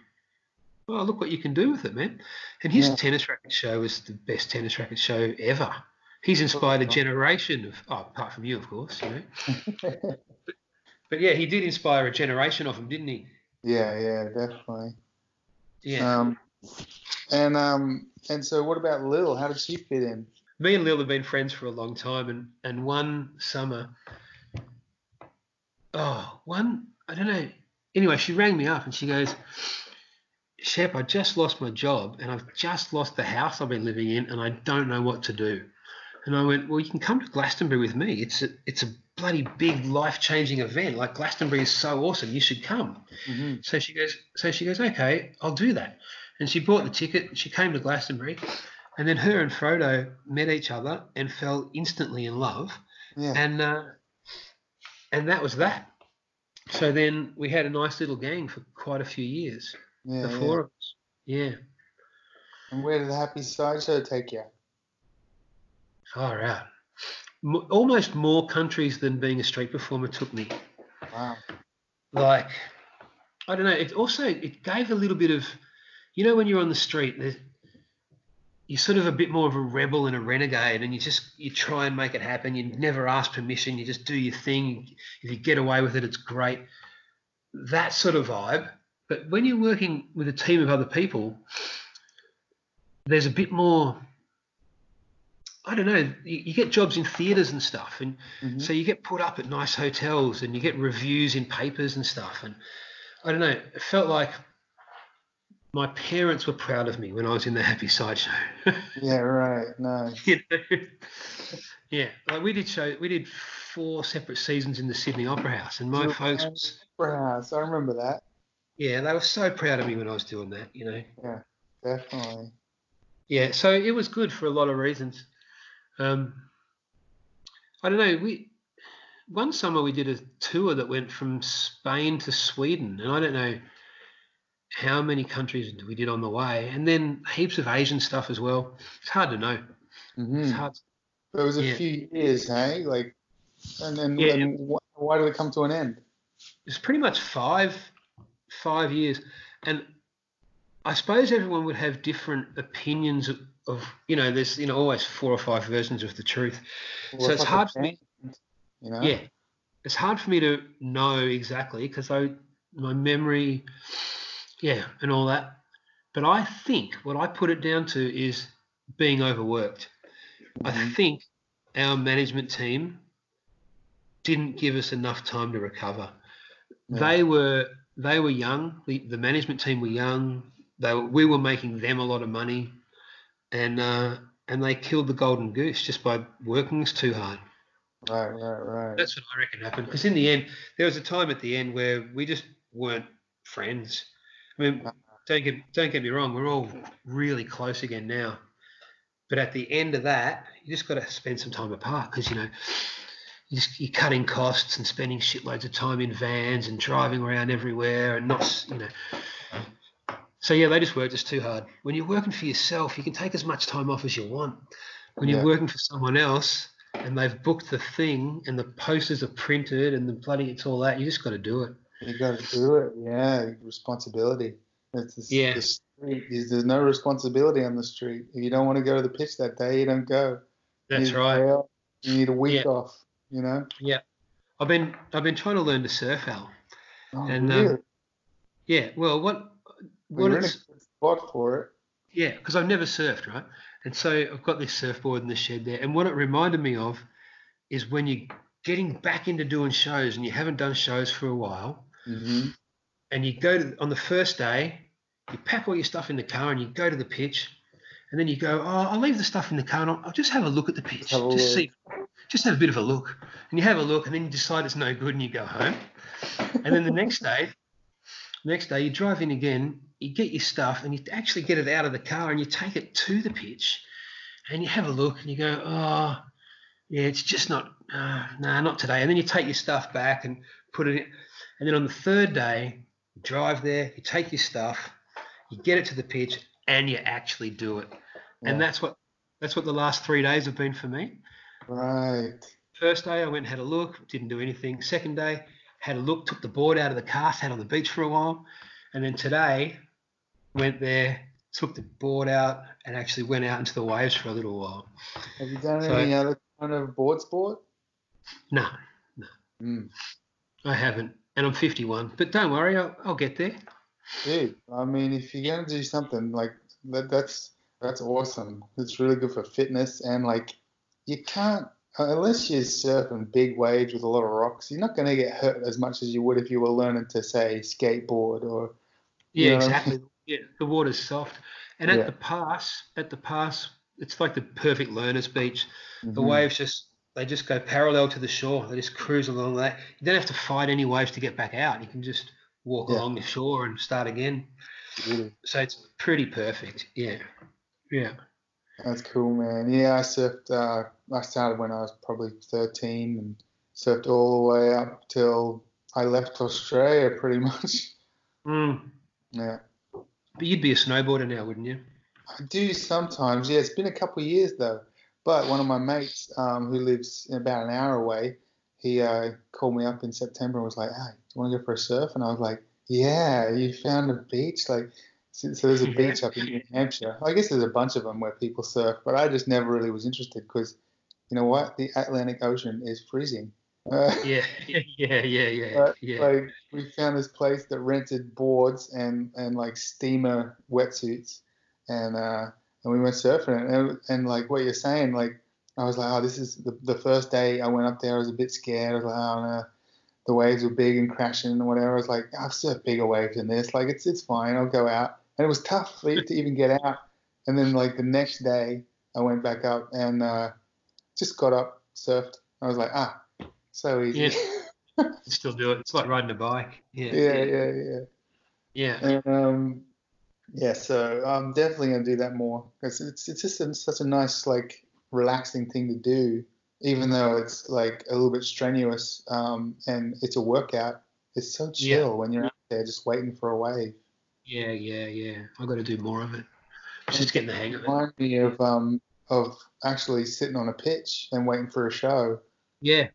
well, look what you can do with it, man. And his Yeah. tennis racket show was the best tennis racket show ever. He's inspired a generation of, oh, apart from you, of course, you know. But yeah, he did inspire a generation of them, didn't he? yeah, yeah, definitely. Yeah. Um, and um, and so what about Lil? How did she fit in? Me and Lil have been friends for a long time, and and one summer, oh, one I don't know. Anyway, she rang me up and she goes, "Shep, I just lost my job, and I've just lost the house I've been living in, and I don't know what to do." And I went, "Well, you can come to Glastonbury with me. It's a it's a bloody big life changing event. Like Glastonbury is so awesome. You should come." Mm-hmm. So she goes, so she goes, okay, I'll do that. And she bought the ticket. She came to Glastonbury, and then her and Frodo met each other and fell instantly in love. Yeah. And uh, and that was that. So then we had a nice little gang for quite a few years. yeah, the yeah. four of us. Yeah, And where did the Happy Sideshow take you? far out. M- almost more countries than being a street performer took me. Wow. like I don't know. It also it gave a little bit of, you know, when you're on the street, there's- you're sort of a bit more of a rebel and a renegade, and you just you try and make it happen. You never ask permission. You just do your thing. If you get away with it, it's great. That sort of vibe But when you're working with a team of other people, there's a bit more. I don't know. You, you get jobs in theatres and stuff, and Mhm. so you get put up at nice hotels, and you get reviews in papers and stuff. And I don't know. It felt like my parents were proud of me when I was in the Happy Side Show. Yeah, right. No. you know? yeah, like we did show. We did four separate seasons in the Sydney Opera House, and my folks, was, Opera House. I remember that. yeah, they were so proud of me when I was doing that. You know. Yeah, definitely. Yeah, so it was good for a lot of reasons. Um, I don't know. We one summer we did a tour that went from Spain to Sweden, and I don't know how many countries we did on the way, and then heaps of Asian stuff as well. It's hard to know. hmm It's hard. It was a Yeah. few years, hey? Like, and then Yeah, and wh- why did it come to an end? It's pretty much five five years, and I suppose everyone would have different opinions of, of you know. There's you know always four or five versions of the truth. So it's hard for me- You know? Yeah, it's hard for me to know exactly because I my memory, yeah, and all that. But I think what I put it down to is being overworked. I Mhm. think our management team didn't give us enough time to recover. Yeah. They were they were young. The, the management team were young. They were, we were making them a lot of money, and uh, and they killed the golden goose just by working us too hard. Right, right, right. That's what I reckon happened. Because in the end, there was a time at the end where we just weren't friends. I mean, uh, don't get don't get me wrong, we're all really close again now. But at the end of that, you just got to spend some time apart because you know you just, you're cutting costs and spending shitloads of time in vans and driving around everywhere and not you know. So yeah, they just worked us too hard. When you're working for yourself, you can take as much time off as you want. When you're working for someone else, and they've booked the thing and the posters are printed and the bloody it's all that you just got to do it You got to do it. Yeah, responsibility. It's the, Yeah. the street. There's no responsibility on the street. If you don't want to go to the pitch that day, you don't go. You that's a right. You need a week Yeah. off. You know. Yeah, I've been i've been trying to learn to surf al Oh, And, um, really? yeah well what Well, what a it's good spot for it. yeah because i've never surfed right and so i've got this surfboard in the shed there and what it reminded me of is when you're getting back into doing shows and you haven't done shows for a while hmm and you go to on the first day, you pack all your stuff in the car and you go to the pitch, and then you go, oh, I'll leave the stuff in the car and I'll, I'll just have a look at the pitch, just look. see, just have a bit of a look, and you have a look, and then you decide it's no good and you go home, and then the next day, next day you drive in again, you get your stuff and you actually get it out of the car and you take it to the pitch, and you have a look and you go, oh, yeah, it's just not, uh, nah, not today, and then you take your stuff back and put it in, and then on the third day you drive there, you take your stuff, you get it to the pitch, and you actually do it. And that's what that's what the last three days have been for me. Right. First day I went and had a look, didn't do anything. Second day, had a look, took the board out of the car, sat on the beach for a while. And then today, went there, took the board out, and actually went out into the waves for a little while. Have you done So- any other kind of board sport? No, Mm. I haven't. And I'm 51. But don't worry, I'll, I'll get there. Dude, I mean, if you're gonna do something like that, that's that's awesome. It's really good for fitness and like you can't unless you're surfing big waves with a lot of rocks, you're not gonna get hurt as much as you would if you were learning to say skateboard or Yeah, what I exactly. Yeah, the water's soft. And at Yeah. the pass, at the pass, it's like the perfect learner's beach. The Mhm. waves just they just go parallel to the shore. They just cruise along that. You don't have to fight any waves to get back out. You can just walk Yeah. along the shore and start again. Really. So it's pretty perfect. Yeah. Yeah. That's cool, man. Yeah, I surfed. Uh, I started when I was probably 13 and surfed all the way up till I left Australia, pretty much. Mm. Yeah, But you'd be a snowboarder now, wouldn't you? I do sometimes. Yeah, it's been a couple of years though. But one of my mates, um, who lives about an hour away, he uh, called me up in September and was like, "Hey, do you want to go for a surf?" And I was like, "Yeah, you found a beach like." So, so there's a beach up in New Hampshire. I guess there's a bunch of them where people surf, but I just never really was interested because, you know what, the Atlantic Ocean is freezing. Uh, Yeah, yeah, yeah, yeah, yeah. But, yeah. Like we found this place that rented boards and and like steamer wetsuits, and uh, and we went surfing and and like what you're saying, like I was like, oh, this is the, the first day I went up there. I was a bit scared. I was like, oh no, the waves were big and crashing and whatever. I was like, I've surfed bigger waves than this. Like it's it's fine. I'll go out. And it was tough for to even get out. And then like the next day, I went back up and uh, just got up, surfed. I was like, ah, so easy. Yeah. Still do it. It's like riding a bike. Yeah, yeah, yeah, yeah. yeah. And um, yeah, so I'm definitely gonna do that more because it's it's just a, such a nice like relaxing thing to do, even though it's like a little bit strenuous um, and it's a workout. It's so chill Yeah. when you're out there just waiting for a wave. Yeah, yeah, yeah. I've got to do more of it. Just getting the hang of it. Remind me of um of actually sitting on a pitch and waiting for a show. Yeah,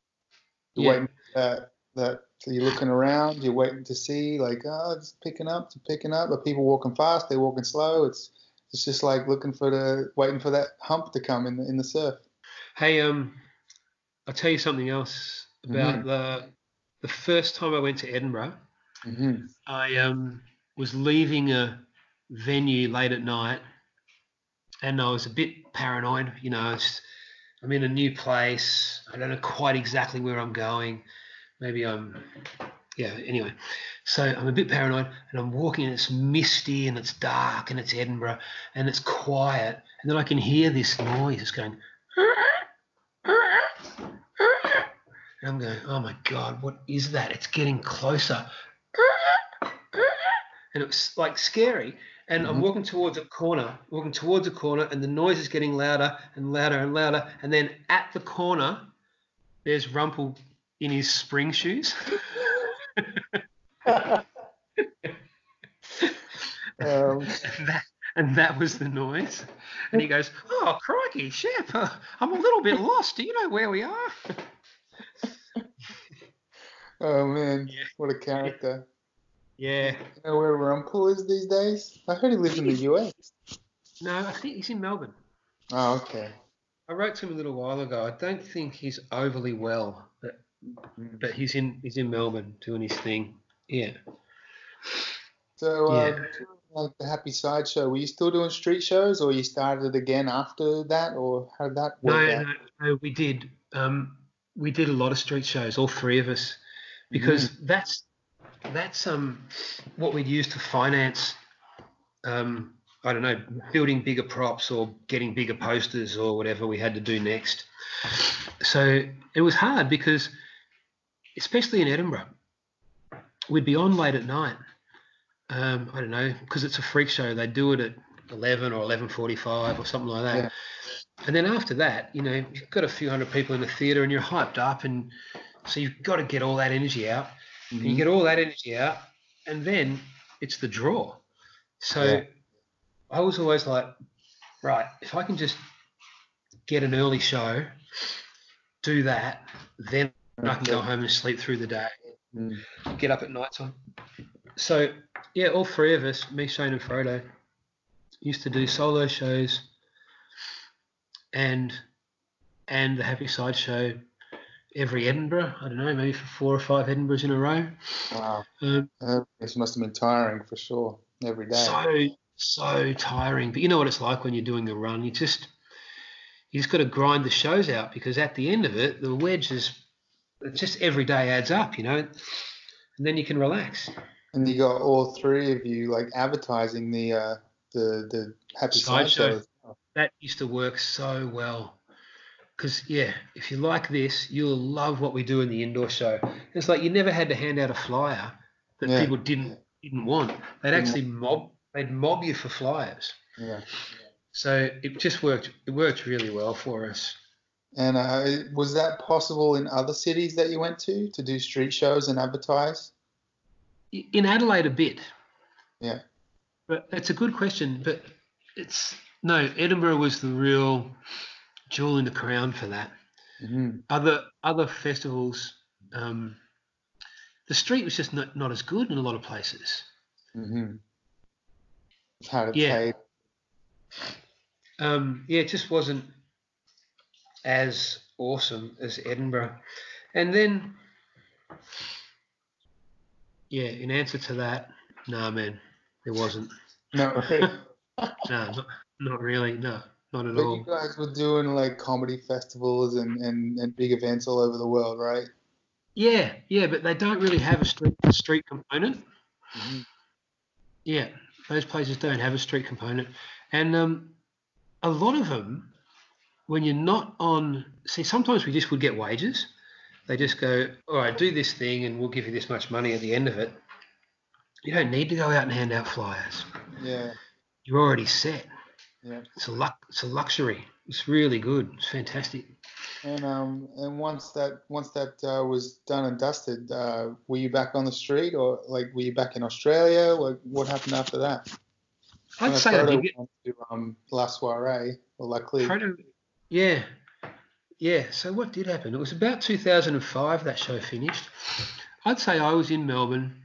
Yeah. waiting for that that so you're looking around, you're waiting to see like oh it's picking up, it's picking up. Are people walking fast? They're walking slow. It's it's just like looking for the waiting for that hump to come in the in the surf. Hey, um, I'll tell you something else about Mhm. the the first time I went to Edinburgh. Mm-hmm. I um was leaving a venue late at night, and I was a bit paranoid. You know, it's, I'm in a new place. I don't know quite exactly where I'm going. Maybe I'm, yeah. Anyway, so I'm a bit paranoid, and I'm walking, and it's misty, and it's dark, and it's Edinburgh, and it's quiet, and then I can hear this noise. It's going. And I'm going, oh my God, what is that? It's getting closer. And it was like scary. And I'm Mhm. walking towards a corner, walking towards a corner, and the noise is getting louder and louder and louder. And then at the corner, there's Rumpel in his spring shoes. um, and, that, and that was the noise. And he goes, oh, crikey, Shep, uh, I'm a little bit lost. Do you know where we are? oh man, Yeah. what a character. Yeah. You know where Rumpel is these days? I heard he lives in the US. No, I think he's in Melbourne. Oh, okay. I wrote to him a little while ago. I don't think he's overly well, but he's in he's in Melbourne doing his thing. Yeah. So, uh, Yeah. like the Happy Side Show, were you still doing street shows, or you started again after that, or how did that No, work out? no, no, we did. Um, we did a lot of street shows, all three of us, because that's that's um what we'd use to finance. Um, I don't know, building bigger props or getting bigger posters or whatever we had to do next. So it was hard because, especially in Edinburgh, we'd be on late at night. Um, I don't know because it's a freak show. They do it at eleven or eleven forty-five or something like that. Yeah. And then after that, you know, you've got a few hundred people in the theatre and you're hyped up, and so you've got to get all that energy out. And you Mhm. get all that energy out, and then it's the draw. So Yeah. I was always like, right, if I can just get an early show, do that, then I can go home and sleep through the day, Mm. get up at night time. So yeah, all three of us, me, Shane, and Frodo, used to do solo shows and and the Happy Side show every Edinburgh. I don't know, maybe for four or five Edinburghs in a row. Wow. Um, Uh, this must have been tiring for sure every day. so so tiring. But you know what it's like when you're doing a run. You just you just got to grind the shows out because at the end of it, the wedge is it just every day adds up, you know, and then you can relax. And you got all three of you like advertising the uh, the the Happy Side Sideshow. Show. That used to work so well. Because yeah, if you like this, you'll love what we do in the indoor show. It's like you never had to hand out a flyer that Yeah. people didn't didn't want. They'd actually mob they'd mob you for flyers. Yeah. So it just worked. It worked really well for us. And uh, was that possible in other cities that you went to to do street shows and advertise? In Adelaide, a bit. Yeah. But it's a good question. But it's no. Edinburgh was the real jewel in the crown for that. hmm Other other festivals, um, the street was just not, not as good in a lot of places. hmm How to Yeah. Um, yeah, it just wasn't as awesome as Edinburgh. And then, yeah, in answer to that, nah, man, there wasn't. No, No, not, not really. No, not at but all. you guys were doing like comedy festivals and, and, and big events all over the world, right? Yeah, yeah, but they don't really have a street a street component. Mhm. Yeah, those places don't have a street component, and um, a lot of them, when you're not on, see, sometimes we just would get wages. They just go, all right, do this thing, and we'll give you this much money at the end of it. You don't need to go out and hand out flyers. Yeah, You're already set. yeah. It's a luck. It's a luxury. It's really good. It's fantastic. And um and once that once that uh, was done and dusted, uh, were you back on the street or like were you back in Australia? Like what happened after that? I'd say I did get to um, La Soiree or La Clique. Frodo, yeah, yeah. So what did happen? It was about 2005 that show finished. I'd say I was in Melbourne,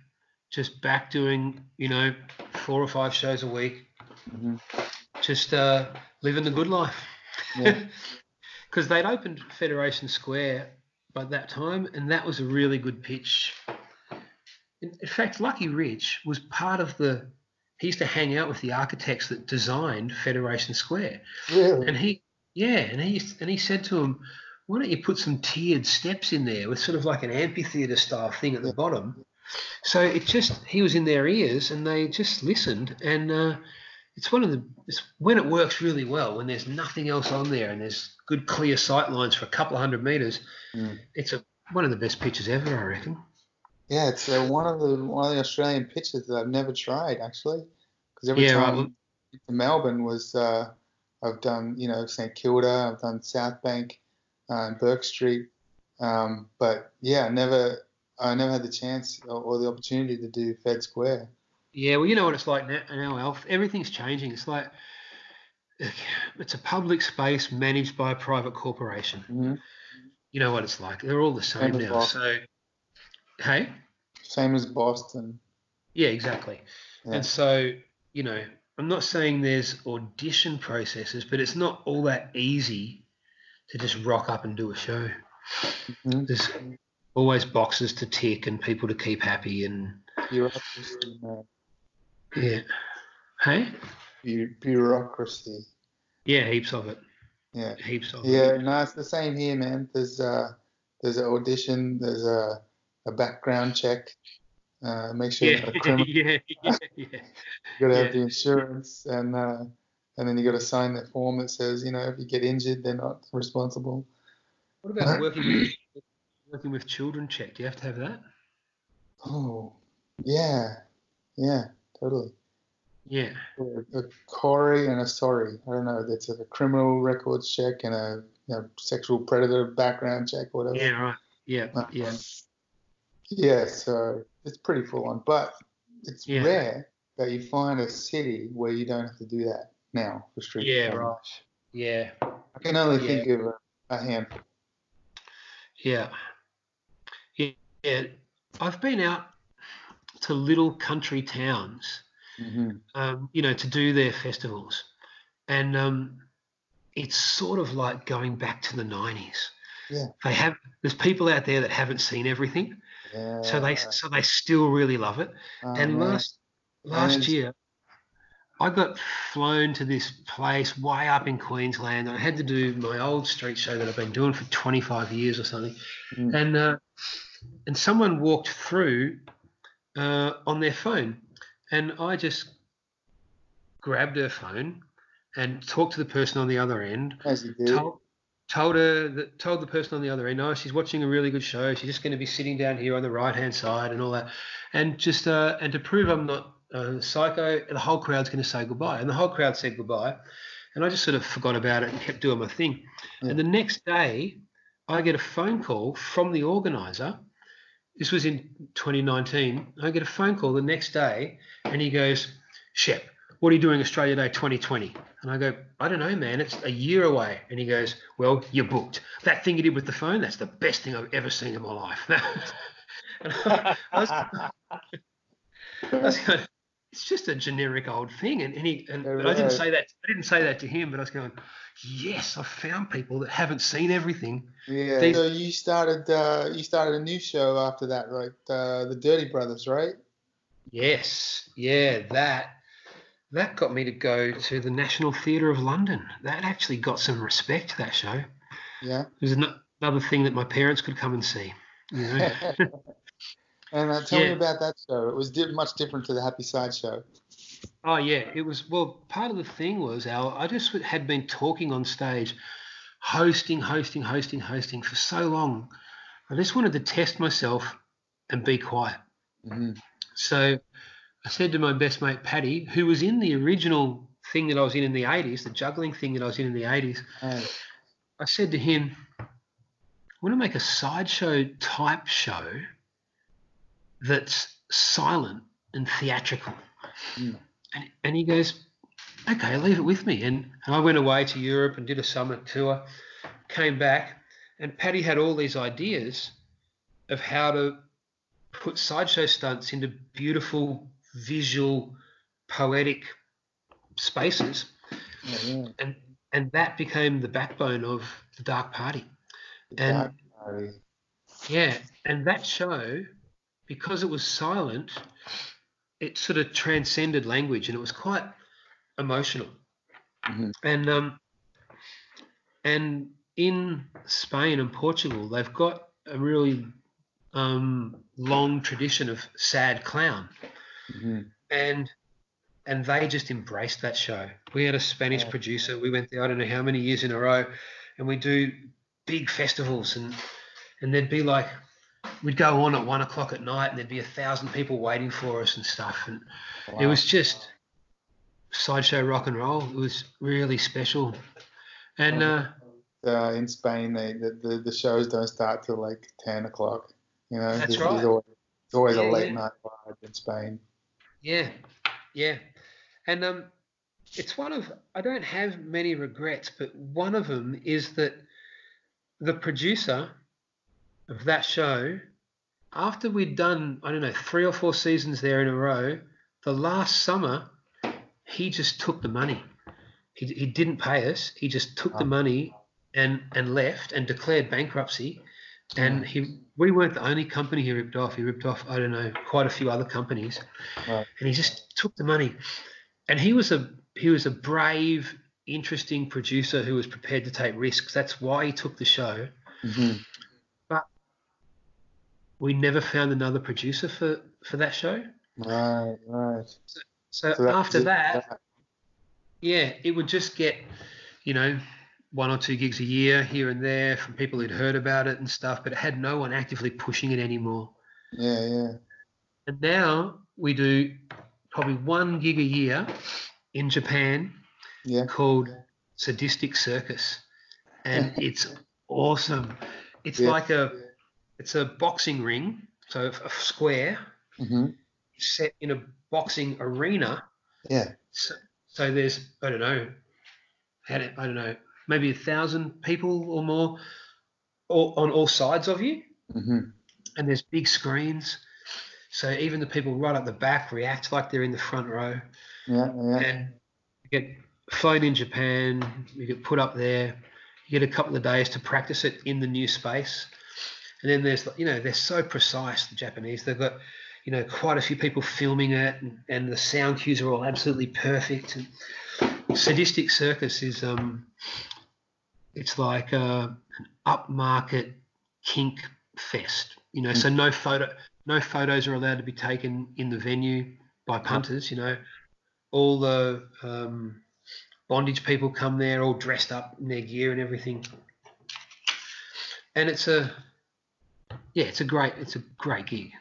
just back doing you know four or five shows a week, Mhm. just uh, living the good life. Yeah. Because they'd opened Federation Square by that time, and that was a really good pitch. In, in fact, Lucky Rich was part of the. He used to hang out with the architects that designed Federation Square. And he, yeah, and he and he said to him, "Why don't you put some tiered steps in there with sort of like an amphitheater style thing at the bottom?" So it just he was in their ears, and they just listened. And uh, it's one of the it's when it works really well when there's nothing else on there and there's good clear sight lines for a couple of hundred meters. Mm. It's a one of the best pitches ever, I reckon. Yeah, it's uh, one of the one of the Australian pitches that I've never tried actually, because every Yeah, time well- to Melbourne was uh, I've done you know St Kilda, I've done South Bank, uh, and Bourke Street, um, but yeah, I never I never had the chance or, or the opportunity to do Fed Square. Yeah, well, you know what it's like now, now Alf. Everything's changing. It's like it's a public space managed by a private corporation. Mhm. You know what it's like. They're all the same Same now. So, hey, Same as Boston. yeah, exactly. Yeah. And so, you know, I'm not saying there's audition processes, but it's not all that easy to just rock up and do a show. Mhm. There's always boxes to tick and people to keep happy and Bureaucracy, man. yeah. Hey, Bu- bureaucracy. yeah, heaps of it. Yeah. Heaps of Yeah, it. Yeah, no, it's the same here, man. There's uh, there's an audition, there's a, a background check. Uh, make sure you're not a criminal. yeah, yeah, yeah. You gotta have yeah. the insurance, and uh, and then you gotta sign that form that says, you know, if you get injured, they're not responsible. What about working with working with children check? Do you have to have that? Oh, yeah, yeah, totally. Yeah. A, a CORI and a SORI. I don't know. That's a criminal records check and a you know, sexual predator background check, whatever. Yeah, right. Yeah, Uh, yeah. Yeah, so it's pretty full on, but it's Yeah. rare that you find a city where you don't have to do that now for street. Yeah, right. Yeah. I can only Yeah. think of a, a handful. Yeah. Yeah. yeah. I've been out to little country towns, hmm um, you know, to do their festivals. And um, it's sort of like going back to the 90s. Yeah. They have there's people out there that haven't seen everything, Yeah. so they so they still really love it. Oh, and man. last last And- year, I got flown to this place way up in Queensland. I had to do my old street show that I've been doing for 25 years or something, Mm. and uh, and someone walked through uh, on their phone, and I just grabbed her phone and talked to the person on the other end. As you do. Told, told her that told the person on the other end, oh, she's watching a really good show. She's just going to be sitting down here on the right hand side and all that, and just uh, and to prove I'm not uh, psycho, the whole crowd's going to say goodbye, and the whole crowd said goodbye, and I just sort of forgot about it and kept doing my thing. Yeah. And the next day, I get a phone call from the organizer. This was in 2019. I get a phone call the next day, and he goes, Shep, what are you doing Australia Day 2020? And I go, I don't know, man. It's a year away. And he goes, Well, you're booked. That thing you did with the phone, that's the best thing I've ever seen in my life. and I, I was, I was going, it's just a generic old thing. And, and he and I didn't say that I didn't say that to him, but I was going, yes, I found people that haven't seen everything. Yeah. They- so you started uh, you started a new show after that, right? Uh, the Dirty Brothers, right? Yes, yeah, that that got me to go to the National Theatre of London. That actually got some respect. That show. Yeah. It was another thing that my parents could come and see. You know. and uh, tell me about that show. It was di- much different to the Happy Side show. Oh yeah, it was. Well, part of the thing was, Al, I just had been talking on stage, hosting, hosting, hosting, hosting for so long. I just wanted to test myself and be quiet. hmm So I said to my best mate Paddy, who was in the original thing that I was in in the '80s, the juggling thing that I was in in the '80s. Hey. I said to him, I want to make a sideshow type show that's silent and theatrical. Mm. And, and he goes, okay, leave it with me. And, and I went away to Europe and did a summer tour, came back, and Paddy had all these ideas of how to put sideshow stunts into beautiful, visual, poetic spaces yeah. and and that became the backbone of the Dark Party. The And- Dark Party. Yeah, and that show, because it was silent, it sort of transcended language, and it was quite emotional. Mhm. And um, and in Spain and Portugal, they've got a really um, long tradition of sad clown. Mhm. and and they just embraced that show. We had a Spanish Yeah. producer. We went there I don't know how many years in a row, and we do big festivals and and there'd be like we'd go on at one o'clock at night and there'd be a thousand people waiting for us and stuff and it was just sideshow rock and roll. It was really special, and uh, uh, in Spain, they the, the, the shows don't start till like ten o'clock. You know, That's there's, right. there's always, there's always Yeah, a late yeah. night vibe in Spain. Yeah, yeah, and um, it's one of I don't have many regrets, but one of them is that the producer of that show, after we'd done I don't know three or four seasons there in a row, the last summer, he just took the money. He, he didn't pay us. He just took the Oh. money and and left and declared bankruptcy. And he we weren't the only company he ripped off. He ripped off I don't know quite a few other companies Right. and he just took the money. And he was a he was a brave, interesting producer who was prepared to take risks. That's why he took the show. hmm We never found another producer for for that show. Right, right. So, So that- after that, yeah, it would just get, you know, one or two gigs a year here and there from people who'd heard about it and stuff, but it had no one actively pushing it anymore. yeah, yeah. And now we do probably one gig a year in Japan Yeah. called Sadistic Circus, and it's awesome. It's Yeah. like a it's a boxing ring, so a square hmm set in a boxing arena. Yeah. So, so there's I don't know, had it I don't know maybe a thousand people or more, all, on all sides of you, hmm and there's big screens. So even the people right up the back react like they're in the front row. Yeah, yeah. and you get flown in Japan, you get put up there, you get a couple of days to practice it in the new space. And then there's, you know, they're so precise, the Japanese. They've got, you know, quite a few people filming it, and, and the sound cues are all absolutely perfect. And Sadistic Circus is, um, it's like uh, an upmarket kink fest, you know. So no photo, no photos are allowed to be taken in the venue by punters, you know. All the um, bondage people come there all dressed up in their gear and everything. And it's a yeah it's a great it's a great gig.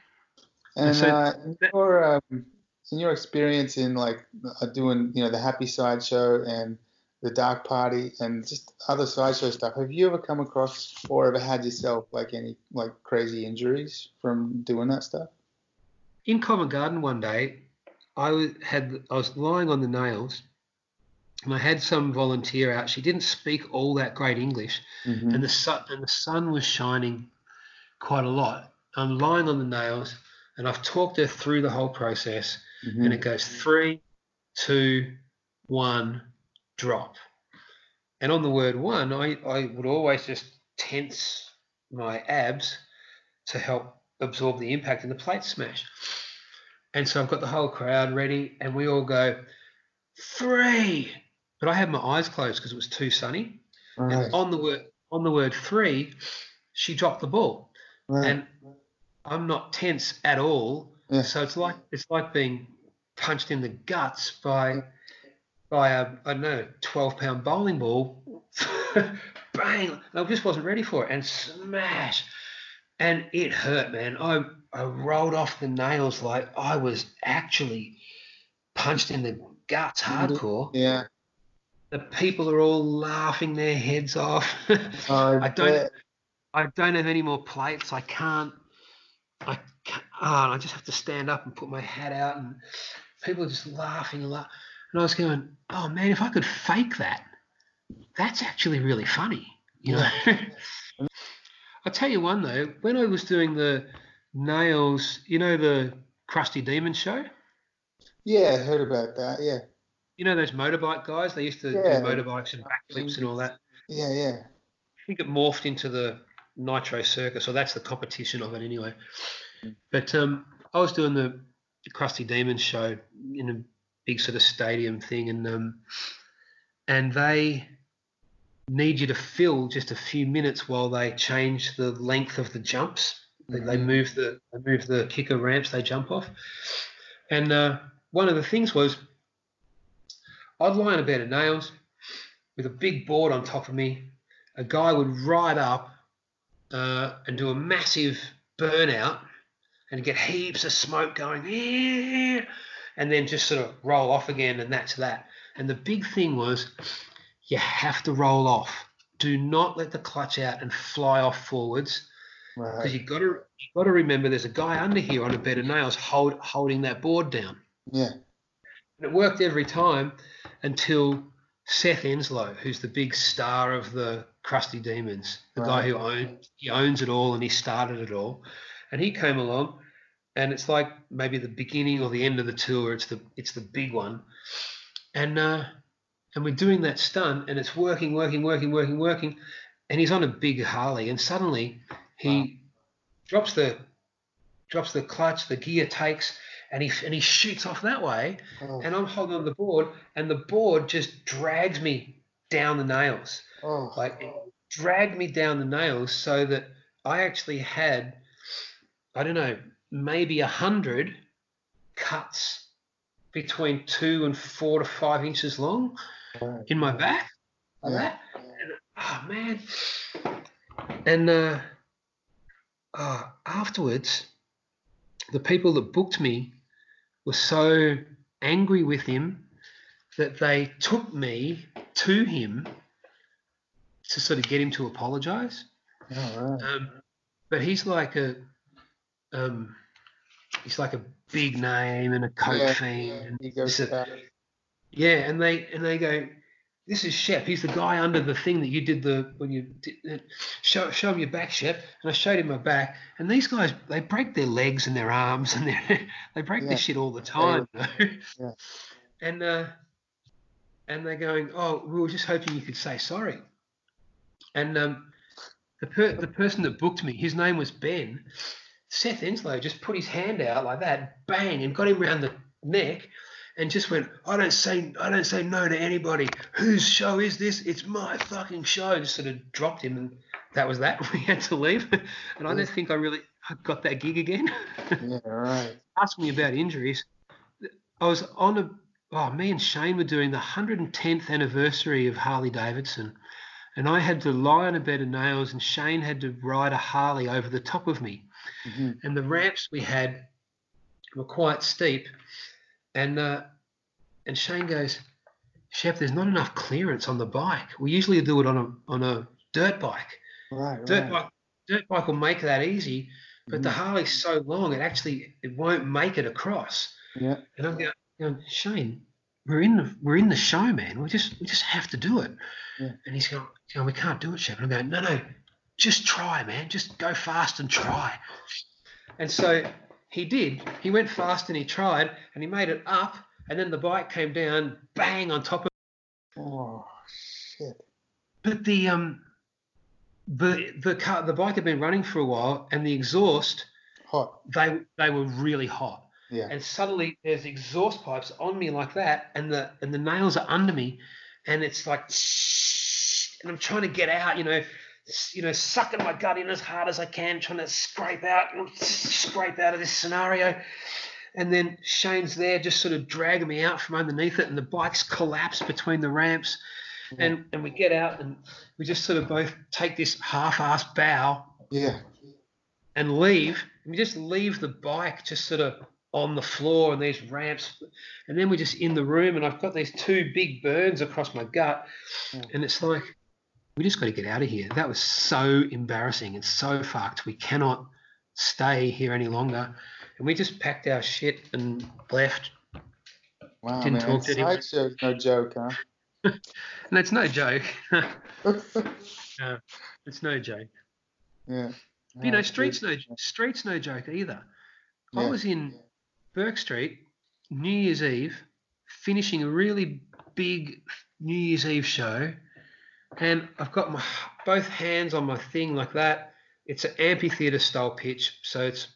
And so uh, in your um, your experience in like uh, doing you know the Happy Side Show and the Dark Party and just other sideshow stuff, have you ever come across or ever had yourself like any like crazy injuries from doing that stuff? in Covent Garden one day I was- had I was lying on the nails and I had some volunteer out she didn't speak all that great English Mm-hmm. and the sun and the sun was shining quite a lot. I'm lying on the nails, and I've talked her through the whole process. Mhm. and it goes three, two, one, drop. And on the word one, I, I would always just tense my abs to help absorb the impact in the plate smash. And so I've got the whole crowd ready, and we all go three. But I had my eyes closed because it was too sunny. Right. And on the word on the word three, she dropped the ball, right. and I'm not tense at all. Yeah. So it's like it's like being punched in the guts by by a I don't know twelve pound bowling ball. Bang! I just wasn't ready for it, and smash, and it hurt, man. I I rolled off the nails like I was actually punched in the guts, mm-hmm. hardcore. yeah. The people are all laughing their heads off. I, I don't- bet. I don't have any more plates. I can't. I can't. Oh, ah, and I just have to stand up and put my hat out, and people are just laughing and laugh. And I was going, "Oh man, if I could fake that, that's actually really funny." You know. I'll tell you one though. When I was doing the nails, you know the Crusty Demon show. Yeah, I heard about that. Yeah. You know those motorbike guys? They used to Yeah. do motorbikes and backflips and all that. Yeah, yeah. I think it morphed into the Nitro Circus, or that's the competition of it anyway. But um, I was doing the Crusty Demons show in a big sort of stadium thing, and um, and they need you to fill just a few minutes while they change the length of the jumps. They, they move the they move the kicker ramps they jump off, and uh, one of the things was I'd lie on a bed of nails with a big board on top of me. A guy would ride up uh, and do a massive burnout and get heaps of smoke going, "Yeah," and then just sort of roll off again, and that's that. And the big thing was you have to roll off. Do not let the clutch out and fly off forwards because Right. you've got to you've got to remember there's a guy under here on a bed of nails hold, holding that board down. Yeah. And it worked every time until Seth Enslow, who's the big star of the Crusty Demons, the guy who owns he owns it all and he started it all, and he came along, and it's like maybe the beginning or the end of the tour. It's the it's the big one, and uh, and we're doing that stunt, and it's working, working, working, working, working, and he's on a big Harley, and suddenly he drops the drops the clutch, the gear takes, and he and he shoots off that way, Oh, and I'm holding on the board, and the board just drags me down the nails. oh. Like it dragged me down the nails so that I actually had, I don't know, maybe a hundred cuts between two and four to five inches long in my back. Like that. And, oh man. And uh, uh, afterwards, the people that booked me were so angry with him that they took me to him to sort of get him to apologize. Oh, right. Um, but he's like a um, he's like a big name and a coke Yeah, fiend. And He goes this yeah, and they and they go, this is Shep. He's the guy under the thing that you did the when you did, uh, show show him your back, Shep. And I showed him my back. And these guys, they break their legs and their arms and their they break Yeah. this shit all the time. you know? Yeah. And uh, and they're going, oh, we were just hoping you could say sorry. And um, the per- the person that booked me, his name was Ben. Seth Enslow just put his hand out like that, bang, and got him round the neck, and just went, "I don't say, I don't say no to anybody. Whose show is this? It's my fucking show." Just sort of dropped him, and that was that. We had to leave, and I don't think I really got that gig again. Yeah, right. Ask me about injuries. I was on a. Oh, me and Shane were doing the 110th anniversary of Harley Davidson, and I had to lie on a bed of nails, and Shane had to ride a Harley over the top of me hmm and the ramps we had were quite steep. And uh, and Shane goes, Shep, there's not enough clearance on the bike. We usually do it on a on a dirt bike. Right, Dirt right. bike dirt bike will make that easy, but the Mhm. Harley's so long it actually it won't make it across. Yeah. And I'm going, going Shane, we're in the we're in the show, man. We just we just have to do it. Yeah. And he's going, he's going, we can't do it, Shep. And I'm going, no, no, just try, man. Just go fast and try. And so he did. He went fast and he tried and he made it up, and then the bike came down, bang on top of. Oh shit. But the um, the the car, the bike had been running for a while, and the exhaust Hot. they they were really hot. Yeah. and suddenly there's exhaust pipes on me like that, and the and the nails are under me, and it's like, and I'm trying to get out, you know, you know, sucking my gut in as hard as I can, trying to scrape out, scrape out of this scenario, and then Shane's there, just sort of dragging me out from underneath it, and the bikes collapse between the ramps, and and we get out, and we just sort of both take this half-ass bow Yeah. and leave. We just leave the bike just sort of on the floor and these ramps, and then we're just in the room, and I've got these two big burns across my gut, Yeah. and it's like we just got to get out of here. That was so embarrassing and so fucked. We cannot stay here any longer, and we just packed our shit and left. Wow, Didn't man. talk to anyone. Sideshow's no joke, huh? And it's no joke. Uh, it's no joke. yeah. But, you know, streets no streets no joke either. I was in Bourke Street New Year's Eve, finishing a really big New Year's Eve show, and I've got my both hands on my thing like that. It's an amphitheater style pitch, so it's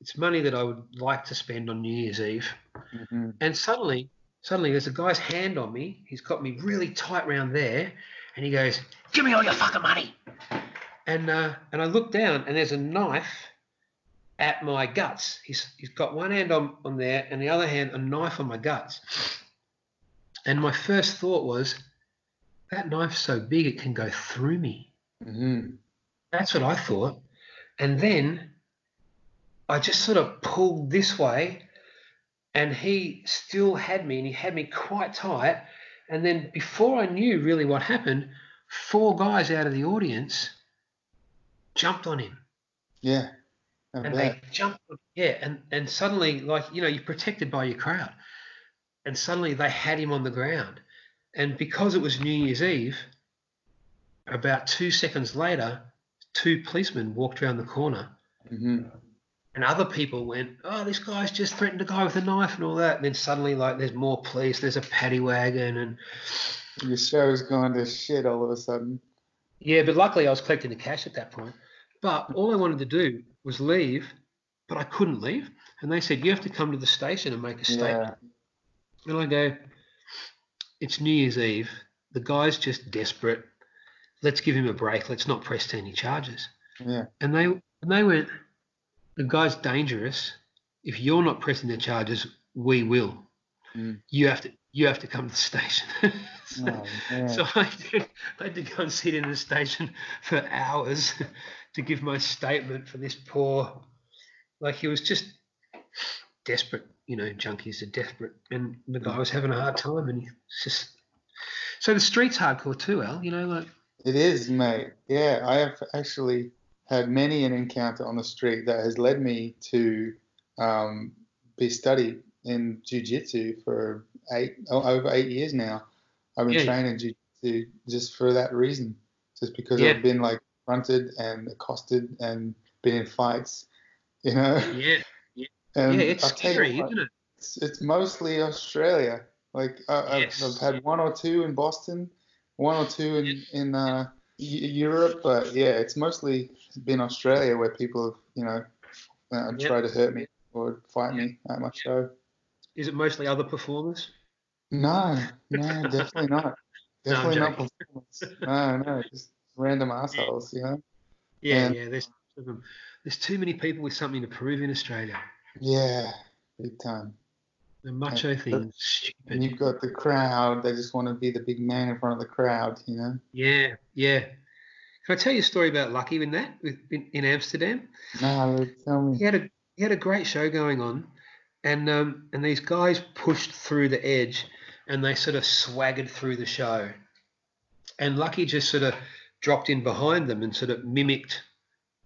it's money that I would like to spend on New Year's Eve. Mhm. And suddenly, suddenly there's a guy's hand on me. He's got me really tight round there, and he goes, "Give me all your fucking money." And uh, and I look down, and there's a knife at my guts. He's he's got one hand on on there, and the other hand a knife on my guts. And my first thought was, that knife's so big it can go through me. Mhm. That's what I thought. And then I just sort of pulled this way, and he still had me, and he had me quite tight. And then before I knew really what happened, four guys out of the audience jumped on him. Yeah. I And bet. they jumped, on- yeah, and, and suddenly, like, you know, you're protected by your crowd. And suddenly they had him on the ground. And because it was New Year's Eve, about two seconds later, two policemen walked around the corner Mhm. and other people went, "Oh, this guy's just threatened a guy with a knife and all that." And then suddenly, like, there's more police. There's a paddy wagon, and Your show's gone to shit all of a sudden. yeah. But luckily, I was collecting the cash at that point. But all I wanted to do was leave, but I couldn't leave. And they said, "You have to come to the station and make a statement." Yeah. And I go, "It's New Year's Eve. The guy's just desperate. Let's give him a break. Let's not press any charges." Yeah. And they and they went, the guy's dangerous. If you're not pressing the charges, we will. Mm. You have to you have to come to the station. so, Oh, so I, did, I had to go and sit in the station for hours to give my statement for this poor like he was just desperate, you know, junkies are desperate and the guy was having a hard time and he's just so the street's hardcore too, Al, you know, like It is, mate. Yeah, I have actually had many an encounter on the street that has led me to um, be studied in jiu-jitsu for eight o- over eight years now. I've been Yeah. training jiu-jitsu just for that reason, just because Yeah. I've been like confronted and accosted and been in fights, you know. yeah, And yeah, it's I'll tell you scary, isn't it? it's, it's mostly Australia. Like I, Yes. I've, I've had one or two in Boston, one or two in in uh, Europe, but yeah, it's mostly been Australia where people have you know uh, Yep. tried to hurt me or fight me at my show. Is it mostly other performers? No, no, definitely not. No, Definitely not joking. performance. No, no, just random assholes, you know. Yeah, And- yeah. There's there's too many people with something to prove in Australia. Yeah, big time. The macho And- thing, And stupid. you've got the crowd; they just want to be the big man in front of the crowd, you know. Yeah, yeah. Can I tell you a story about Lucky in that in, in Amsterdam? No, tell me. He had a he had a great show going on, and um, and these guys pushed through the edge, and they sort of swaggered through the show, and Lucky just sort of dropped in behind them and sort of mimicked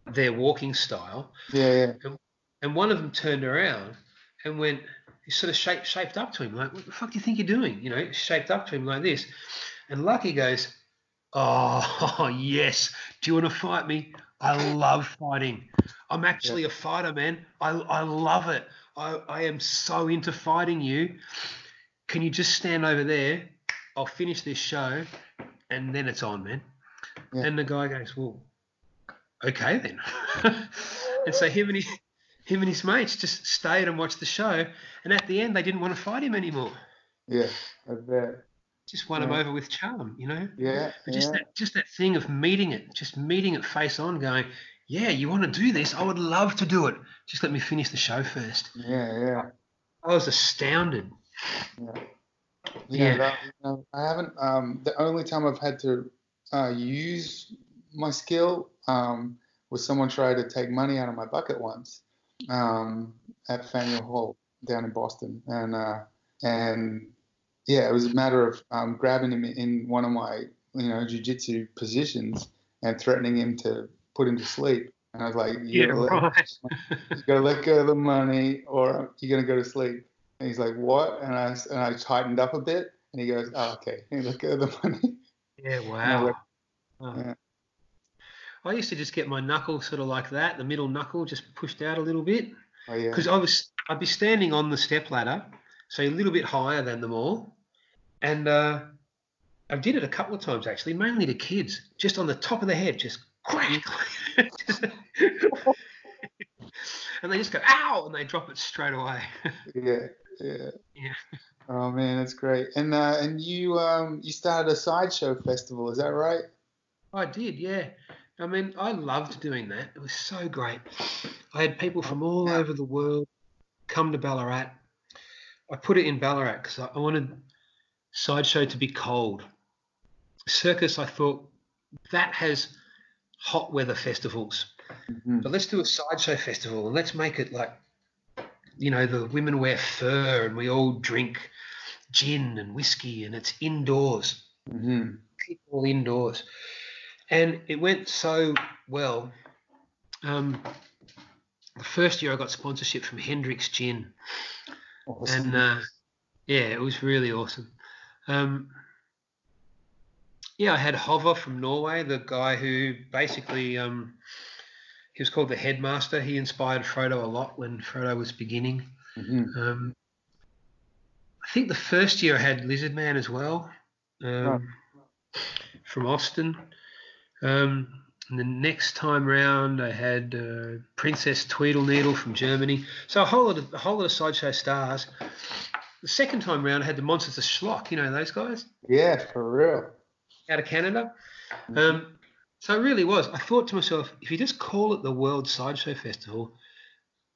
their walking style, Yeah, yeah. and one of them turned around and went, he sort of shaped, shaped up to him, like, what the fuck do you think you're doing? You know, shaped up to him like this. And Lucky goes, oh, yes. Do you want to fight me? I love fighting. I'm actually a fighter, man. I, I love it. I, I am so into fighting you. Can you just stand over there? I'll finish this show and then it's on, man. Yeah. And the guy goes, Well, okay then. and so him and, he, him and his mates just stayed and watched the show. And at the end, they didn't want to fight him anymore. Yeah, I bet. Just won him over with charm, you know? Yeah, But just yeah. that just that thing of meeting it, just meeting it face on, going, yeah, you want to do this? I would love to do it. Just let me finish the show first. yeah, yeah. I was astounded. Yeah. Yeah. that- you know, I haven't. Um, the only time I've had to uh, use my skill um, was someone tried to take money out of my bucket once um, at Faneuil Hall down in Boston, and uh, and yeah, it was a matter of um, grabbing him in one of my you know jujitsu positions and threatening him to put him to sleep. And I was like, you Yeah, gotta let- right. you gotta let go of the money or you're gonna go to sleep. And he's like, what? And I, and I tightened up a bit and he goes, oh, okay. And he let go of the money. Yeah, wow. like- Oh. Yeah. I used to just get my knuckle sort of like that, the middle knuckle just pushed out a little bit. Oh, yeah. Because I was I'd be standing on the step ladder, so a little bit higher than them all. And uh, I did it a couple of times actually, mainly to kids, just on the top of the head, just crack. And they just go, ow, and they drop it straight away. Yeah, yeah. Yeah. Oh man, that's great. And uh, and you um you started a sideshow festival, is that right? I did, yeah. I mean, I loved doing that. It was so great. I had people from all over the world come to Ballarat. I put it in Ballarat because I wanted sideshow to be cold. Circus, I thought that has hot weather festivals, Mhm. but let's do a sideshow festival and let's make it like, you know, the women wear fur and we all drink gin and whiskey and it's indoors Mhm. people indoors. And it went so well. Um, the first year I got sponsorship from Hendrick's Gin, Awesome. and uh, yeah, it was really awesome. Um, yeah, I had Hover from Norway, the guy who basically um, he was called the headmaster. He inspired Frodo a lot when Frodo was beginning. Mhm. Um, I think the first year I had Lizard Man as well, um, from Austin. Um, and the next time round I had uh, Princess Tweedleneedle from Germany. So a whole lot of a whole lot of sideshow stars. The second time round I had the Monsters of Schlock. You know those guys Yeah, for real. out of Canada. Um, so it really was. I thought to myself, if you just call it the World Sideshow Festival,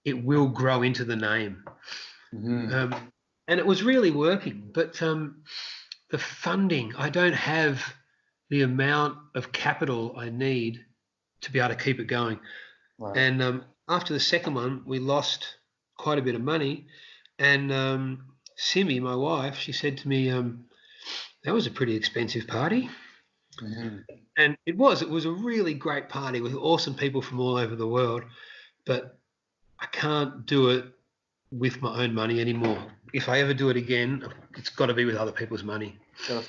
it will grow into the name. Mhm. Um, and it was really working. But um, the funding, I don't have the amount of capital I need to be able to keep it going. Wow. And um, after the second one, we lost quite a bit of money. And um, Simi, my wife, she said to me, um, that was a pretty expensive party. Mhm. And it was. It was a really great party with awesome people from all over the world. But I can't do it with my own money anymore. If I ever do it again, it's got to be with other people's money. Gotta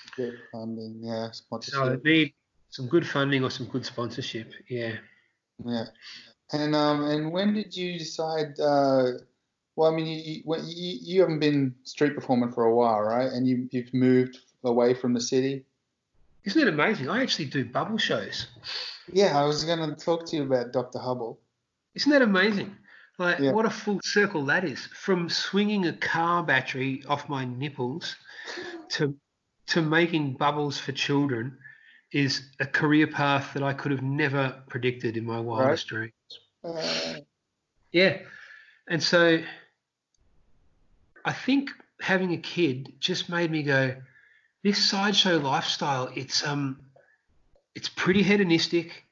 funding, yeah, So need some good funding or some good sponsorship. Yeah. Yeah. And um and when did you decide? Uh, well, I mean, you you, you haven't been street performing for a while, right? And you you've moved away from the city. Isn't it amazing? I actually do bubble shows. Yeah, I was gonna talk to you about Dr. Hubble. Isn't that amazing? Like, Yeah. what a full circle that is. From swinging a car battery off my nipples to to making bubbles for children is a career path that I could have never predicted in my wildest dreams. Uh, Yeah. And so I think having a kid just made me go, this sideshow lifestyle, it's um it's pretty hedonistic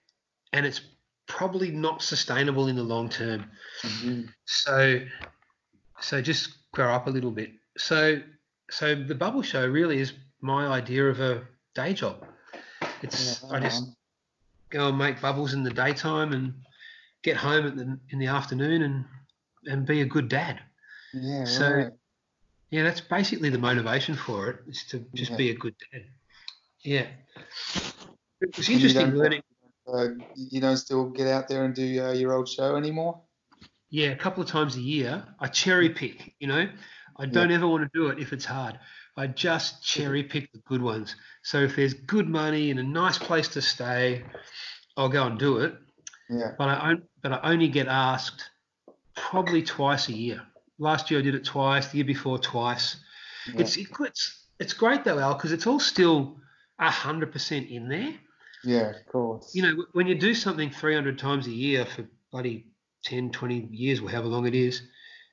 and it's probably not sustainable in the long term. mhm. So so just grow up a little bit. So so the bubble show really is my idea of a day job. It's Yeah, I just um, go and make bubbles in the daytime and get home at the, in the afternoon and and be a good dad. yeah, so- right. Yeah, that's basically the motivation for it is to just Yeah. be a good dad. Yeah. It was interesting don't- learning. uh, you don't still get out there and do uh, your old show anymore? Yeah, a couple of times a year. I cherry pick. You know, I don't ever want to do it if it's hard. I just cherry pick the good ones. So if there's good money and a nice place to stay, I'll go and do it. Yeah. But I but I only get asked probably twice a year. Last year I did it twice. The year before twice. Yeah. It's it's it's great though, Al, because it's all still hundred percent in there. Yeah, of course. You know, when you do something 300 times a year for bloody 10, 20 years, or however long it is,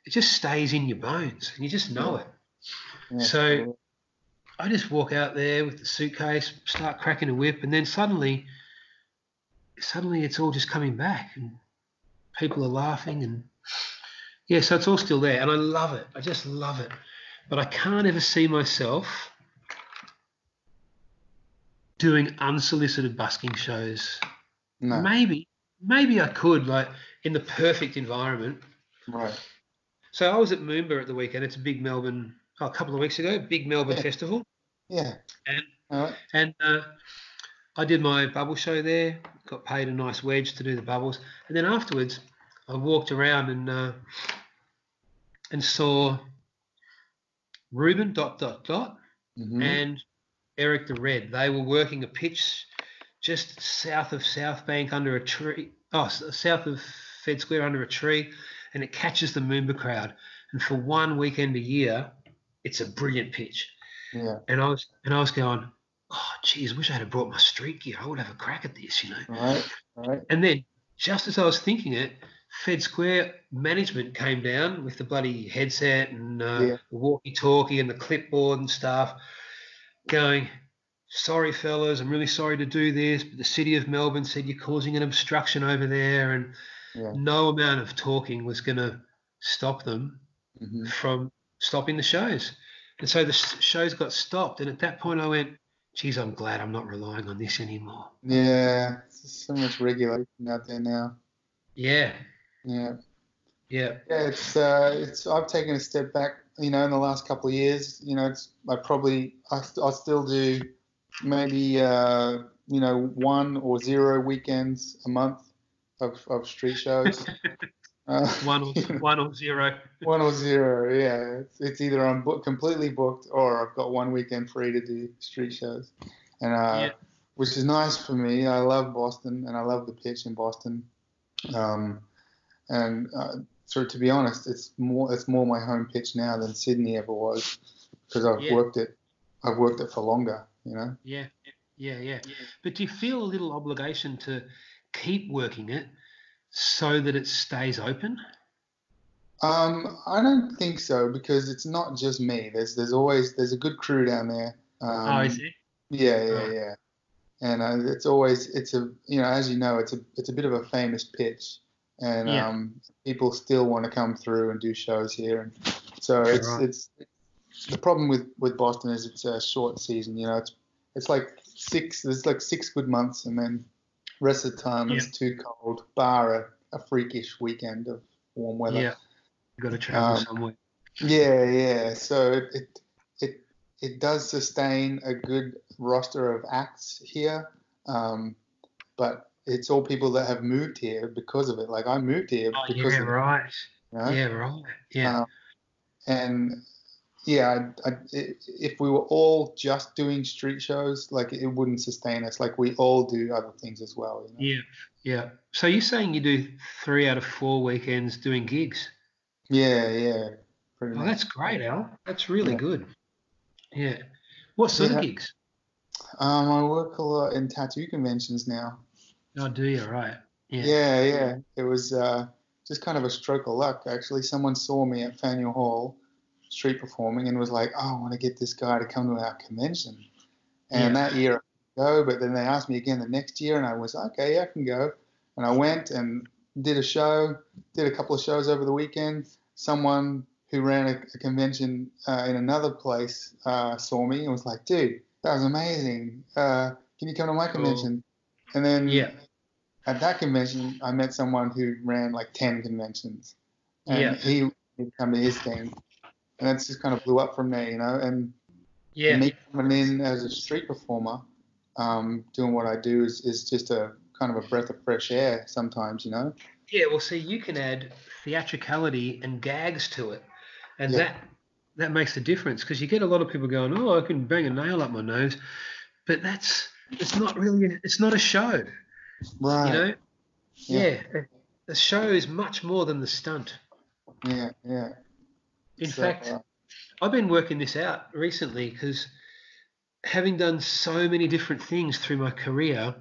it just stays in your bones and you just know it. Yeah, so- I just walk out there with the suitcase, start cracking a whip, and then suddenly, suddenly it's all just coming back and people are laughing and yeah, so it's all still there and I love it. I just love it. But I can't ever see myself doing unsolicited busking shows. no, Maybe, maybe I could, like in the perfect environment. right. So I was at Moomba at the weekend. It's a big Melbourne, oh, a couple of weeks ago, big Melbourne Yeah. festival, Yeah. And- right. and uh, I did my bubble show there. Got paid a nice wedge to do the bubbles, and then afterwards, I walked around and uh, and saw Ruben dot dot dot Mhm. and Eric the Red. They were working a pitch just south of South Bank under a tree. Oh, south of Fed Square under a tree, and it catches the Moomba crowd. And for one weekend a year, it's a brilliant pitch. yeah. And I was and I was going, oh, geez, wish I had brought my street gear. I would have a crack at this, you know. Right. Right. And then, just as I was thinking it, Fed Square management came down with the bloody headset and uh, Yeah. the walkie-talkie and the clipboard and stuff, going, "Sorry, fellas, I'm really sorry to do this, but the city of Melbourne said you're causing an obstruction over there, and Yeah. no amount of talking was going to stop them hmm from stopping the shows." And so the shows got stopped, and at that point, I went, "Geez, I'm glad I'm not relying on this anymore." Yeah. So much regulation out there now. Yeah, Yeah. yeah, Yeah, it's uh, it's. I've taken a step back, you know, in the last couple of years. You know, it's I probably I, I still do maybe uh, you know one or zero weekends a month of, of street shows. uh, one or one or zero. one or zero, yeah. It's, it's either I'm book, completely booked or I've got one weekend free to do street shows, and uh, Yeah. which is nice for me. I love Boston and I love the pitch in Boston, um, and uh, so to be honest, it's more it's more my home pitch now than Sydney ever was because I've Yeah. worked it. I've worked it for longer, you know. Yeah, yeah, yeah. But do you feel a little obligation to keep working it so that it stays open? Um, I don't think so because it's not just me. There's there's always there's a good crew down there. Um, oh, is it? Yeah, yeah, Right. yeah. And uh, it's always it's a you know as you know it's a it's a bit of a famous pitch, and Yeah. um, people still want to come through and do shows here, and so it's Right. it's the problem with with Boston is it's a short season. You know, it's it's like six there's like six good months, and then rest of the time it's too cold, bar a, a freakish weekend of warm weather. Yeah. You've got to travel Um, somewhere. Yeah, yeah. So it, it it it does sustain a good roster of acts here, um, but it's all people that have moved here because of it. Like I moved here Oh, because yeah, of right. it, you know? Yeah, right. Yeah. Um, and yeah, I, I, if we were all just doing street shows, like it wouldn't sustain us. Like we all do other things as well. You know? yeah. Yeah. So you're saying you do three out of four weekends doing gigs? Yeah, yeah. Pretty Oh, much. that's great, Al. That's really Yeah. good. Yeah. What sort Yeah. of gigs? Um, I work a lot in tattoo conventions now. Oh, do you? Right. Yeah. Yeah, yeah. It was uh, just kind of a stroke of luck, actually. Someone saw me at Faneuil Hall street performing and was like, oh, I want to get this guy to come to our convention. And Yeah. that year I go, but then they asked me again the next year, and I was okay, yeah, I can go. And I went and did a show, did a couple of shows over the weekend. Someone who ran a, a convention uh, in another place uh, saw me and was like, dude, that was amazing. Uh, can you come to my Cool. convention? And then Yeah. at that convention, I met someone who ran like 10 conventions. And Yeah. he would come to his thing. And that's just kind of blew up from there, you know. And Yeah. me coming in as a street performer, um, doing what I do is, is just a kind of a breath of fresh air sometimes, you know. Yeah, well, see, you can add theatricality and gags to it, and Yeah. that that makes a difference because you get a lot of people going, "Oh, I can bang a nail up my nose," but that's it's not really it's not a show, Right. you know. Yeah. Yeah, the show is much more than the stunt. Yeah. Yeah. In So, fact, uh, I've been working this out recently because having done so many different things through my career,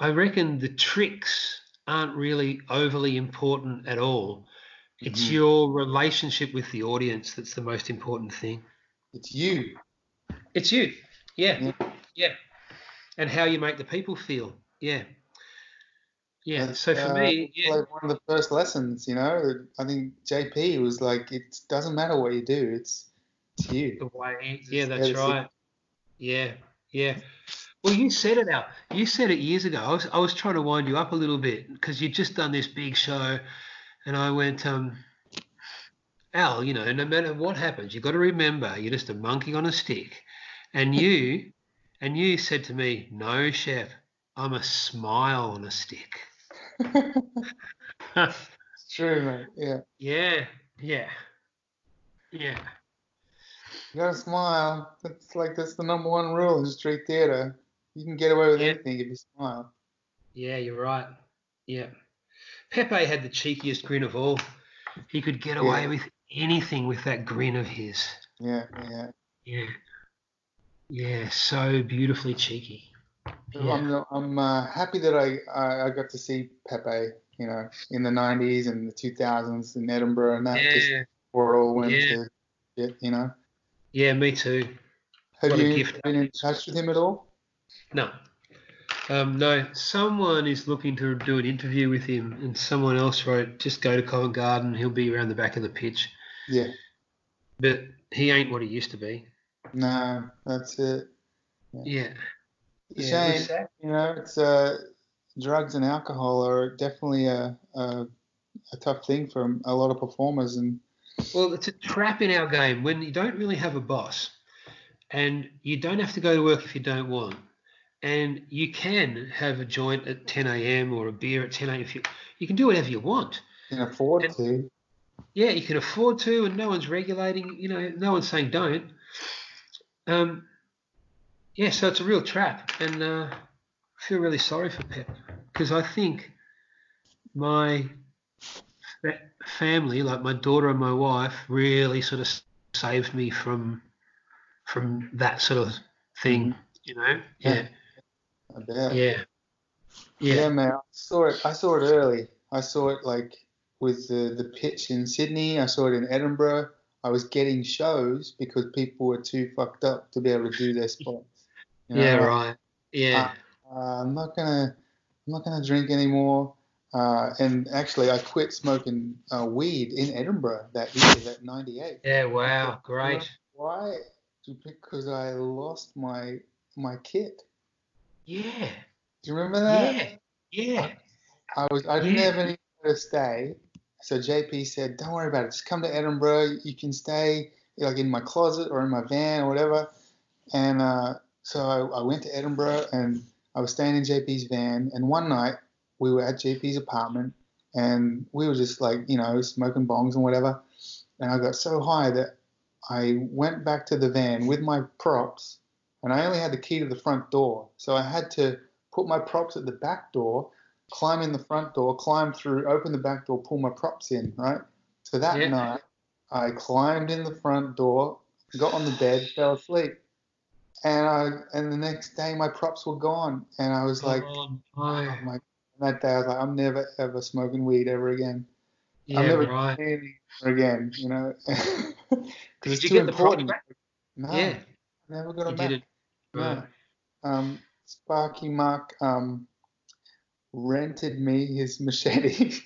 I reckon the tricks aren't really overly important at all. It's Mhm. your relationship with the audience that's the most important thing. it's you. It's you. Yeah. Yeah. Yeah. And how you make the people feel. Yeah. Yeah. That's, So for uh, me, yeah. like one of the first lessons, you know. I think JP was like, it doesn't matter what you do, it's it's you. The way, Just yeah, that's right. Yeah, yeah. Well, you said it out. You said it years ago. I was, I was trying to wind you up a little bit because you'd just done this big show, and I went, um, Al, you know, no matter what happens, you've got to remember you're just a monkey on a stick. And you, and you said to me, no, Shep, I'm a smile on a stick. It's true, mate. Yeah. yeah, yeah, yeah. You gotta smile. That's like that's the number one rule in street theater. You can get away with Yeah. anything if you smile. Yeah, you're right. Yeah. Pepe had the cheekiest grin of all. He could get away Yeah. with anything with that grin of his. Yeah, yeah. Yeah. Yeah, so beautifully cheeky. Yeah. I'm I'm uh, happy that I, I I got to see Pepe. You know, in the '90s and the 2000s in Edinburgh, and that just Yeah, before it all went Yeah. to shit. You know. yeah, me too. Have What you been in touch with him at all? No. Um, no, someone is looking to do an interview with him, and someone else wrote, just go to Covent Garden, he'll be around the back of the pitch. Yeah. But he ain't what he used to be. No, that's it. Yeah. It's Yeah, shame. You know, it's uh, drugs and alcohol are definitely a, a a tough thing for a lot of performers, and Well, it's a trap in our game when you don't really have a boss and you don't have to go to work if you don't want. And you can have a joint at 10 a.m. or a beer at 10 a.m. If you, you can do whatever you want. can afford And- to. Yeah, you can afford to, and no one's regulating, you know, no one's saying don't. Um, yeah, so it's a real trap. And uh, I feel really sorry for Pep because I think my fa- family, like my daughter and my wife, really sort of saved me from from that sort of thing, you know? Yeah, I bet. yeah, Yeah, yeah, man. I saw it. I saw it early. I saw it like with the the pitch in Sydney. I saw it in Edinburgh. I was getting shows because people were too fucked up to be able to do their spots. You know, yeah, right, yeah, uh, I'm not gonna, I'm not gonna drink anymore. Uh, and actually, I quit smoking uh, weed in Edinburgh that year, that '98. yeah. Wow, great. Why? Because I lost my my kit. Yeah, Do you remember that? yeah, yeah. I was I didn't Yeah. have anywhere to stay, so JP said, "Don't worry about it. Just come to Edinburgh. You can stay like in my closet or in my van or whatever." And uh, so I, I went to Edinburgh and I was staying in JP's van. And one night we were at JP's apartment and we were just like you know smoking bongs and whatever. And I got so high that I went back to the van with my props, and I only had the key to the front door, so I had to put my props at the back door climb in the front door, climb through, open the back door, pull my props in, right? So that Yeah. night, I climbed in the front door, got on the bed, fell asleep. And I and the next day my props were gone. And I was like, oh, oh my that day I was like, I'm never ever smoking weed ever again. yeah, I'm never right. doing anything ever again, you know. Because it's you too get the props important. No, Yeah, never got them back. did it. No. Um, Sparky Mark um, rented me his machete.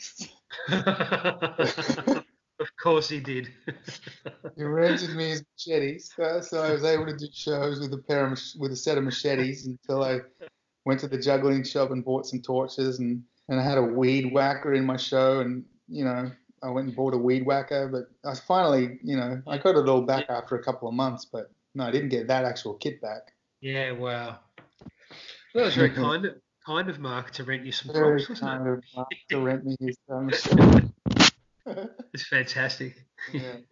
Of course he did. He rented me his machetes, so, so I was able to do shows with a pair of with a set of machetes until I went to the juggling shop and bought some torches and and I had a weed whacker in my show and you know I went and bought a weed whacker, but I finally you know I got it all back after a couple of months, but no, I didn't get that actual kit back. yeah, wow. Well, that was very kind, of kind of Mark to rent you some props, wasn't kind it? of Mark to rent me his um, show. It's fantastic. yeah.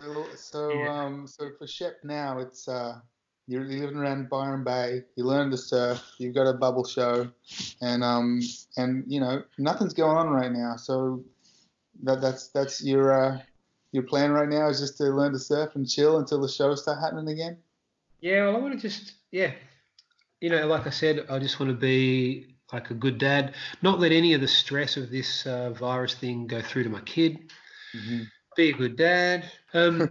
So, so Yeah. um, so for Shep now, it's uh, you're living around Byron Bay. You learn to surf. You've got a bubble show, and um, and you know nothing's going on right now. So that that's that's your uh, your plan right now is just to learn to surf and chill until the shows start happening again. Yeah, well, I want to just, yeah, you know, like I said, I just want to be like a good dad, not let any of the stress of this uh, virus thing go through to my kid. Be a good dad. Um,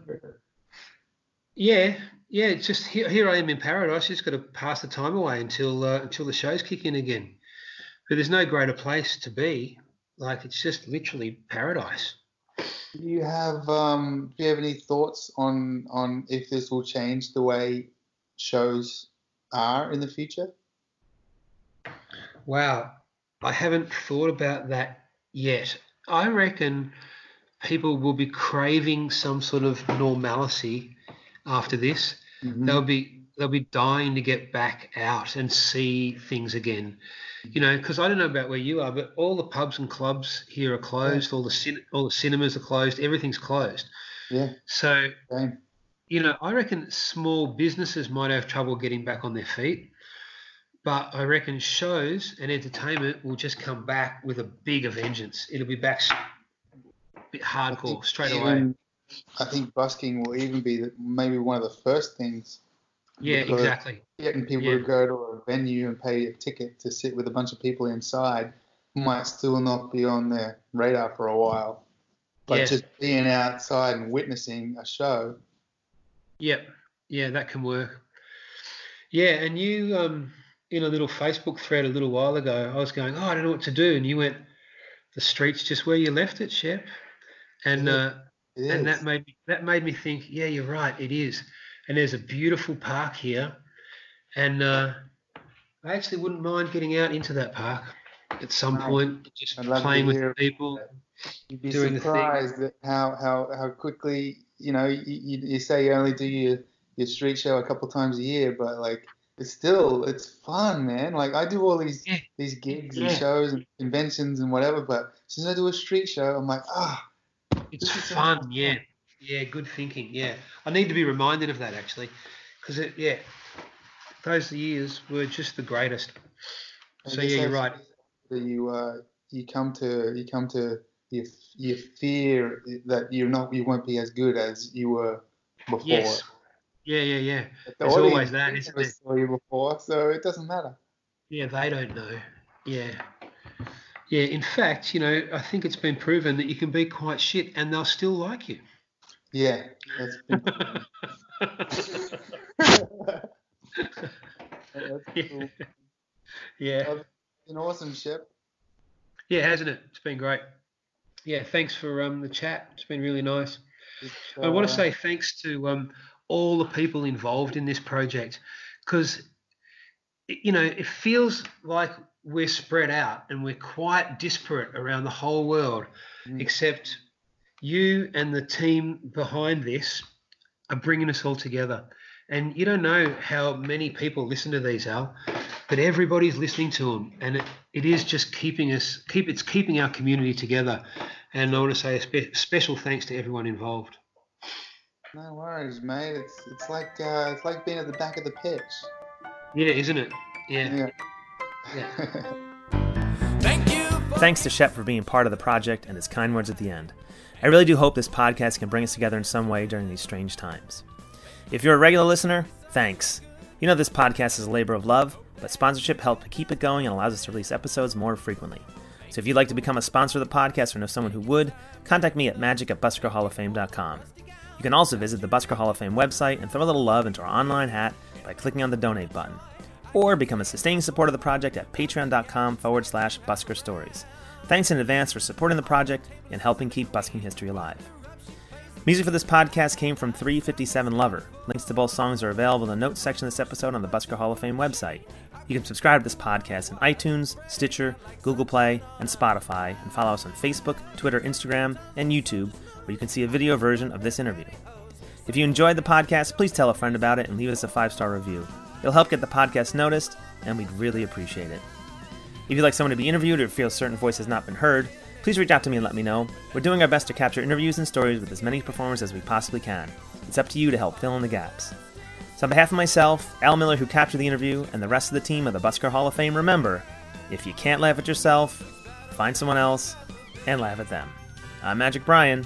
yeah, yeah. It's just here, here I am in paradise. Just got to pass the time away until uh, until the shows kick in again. But there's no greater place to be. Like it's just literally paradise. Do you have um, do you have any thoughts on on if this will change the way shows are in the future? Wow, I haven't thought about that yet. I reckon people will be craving some sort of normalcy after this. Mm-hmm. They'll be they'll be dying to get back out and see things again. You know, because I don't know about where you are, but all the pubs and clubs here are closed. All the cin- all the cinemas are closed. Everything's closed. Yeah, So same. you know, I reckon small businesses might have trouble getting back on their feet, but I reckon shows and entertainment will just come back with a bigger vengeance. It'll be back bit hardcore straight away. I think busking will even be maybe one of the first things. Yeah, exactly. Getting people Yeah. to go to a venue and pay a ticket to sit with a bunch of people inside might still not be on their radar for a while. But Yes. just being outside and witnessing a show, Yep. Yeah, that can work. Yeah, and you um in a little Facebook thread a little while ago, I was going, oh, I don't know what to do, and you went, the street's just where you left it, Shep. And uh, and that made me that made me think, yeah, you're right, it is. And there's a beautiful park here, and uh, I actually wouldn't mind getting out into that park at some point, just I'd love to playing with people. You'd be doing the surprised at how, how, how quickly, you know, you, you, you say you only do your, your street show a couple times a year, but like it's still it's fun, man. Like I do all these Yeah. these gigs Yeah. and shows and conventions and whatever, but since I do a street show, I'm like, ah, It's is so fun, yeah, yeah, good thinking, yeah. I need to be reminded of that actually, because it, yeah, those years were just the greatest. I So yeah, you're right. that you uh you come to you come to your you fear that you're not you won't be as good as you were before. Yes. Yeah, yeah, yeah. The There's always that, never isn't there? saw you before, so it doesn't matter. Yeah, they don't know. Yeah. Yeah, in fact, you know, I think it's been proven that you can be quite shit and they'll still like you. Yeah, that's been cool. yeah. An awesome ship. Yeah, hasn't it? It's been great. Yeah, thanks for um the chat. It's been really nice. It's, I want uh, to say thanks to um, all the people involved in this project because, you know, it feels like we're spread out and we're quite disparate around the whole world, Mm. except you and the team behind this are bringing us all together. And you don't know how many people listen to these, Al, but everybody's listening to them, and it, it is just keeping us keep it's keeping our community together. And I want to say a spe- special thanks to everyone involved. No worries, mate. It's it's like uh, it's like being at the back of the pitch. Yeah, isn't it? Yeah. Yeah. Thank you. For Thanks to Shep for being part of the project and his kind words at the end. I really do hope this podcast can bring us together in some way during these strange times. If you're a regular listener, thanks. You know this podcast is a labor of love, but sponsorship helps to keep it going and allows us to release episodes more frequently. So if you'd like to become a sponsor of the podcast or know someone who would, contact me at magic at buskerhalloffame.com. You can also visit the Busker Hall of Fame website and throw a little love into our online hat by clicking on the donate button. Or become a sustaining supporter of the project at patreon.com forward slash busker stories. Thanks in advance for supporting the project and helping keep busking history alive. Music for this podcast came from 357 Lover. Links to both songs are available in the notes section of this episode on the Busker Hall of Fame website. You can subscribe to this podcast in iTunes, Stitcher, Google Play, and Spotify, and follow us on Facebook, Twitter, Instagram, and YouTube, where you can see a video version of this interview. If you enjoyed the podcast, please tell a friend about it and leave us a five star review. It'll help get the podcast noticed, and we'd really appreciate it. If you'd like someone to be interviewed or feel a certain voice has not been heard, please reach out to me and let me know. We're doing our best to capture interviews and stories with as many performers as we possibly can. It's up to you to help fill in the gaps. So, on behalf of myself, Al Millar, who captured the interview, and the rest of the team of the Busker Hall of Fame, remember if you can't laugh at yourself, find someone else and laugh at them. I'm Magic Brian.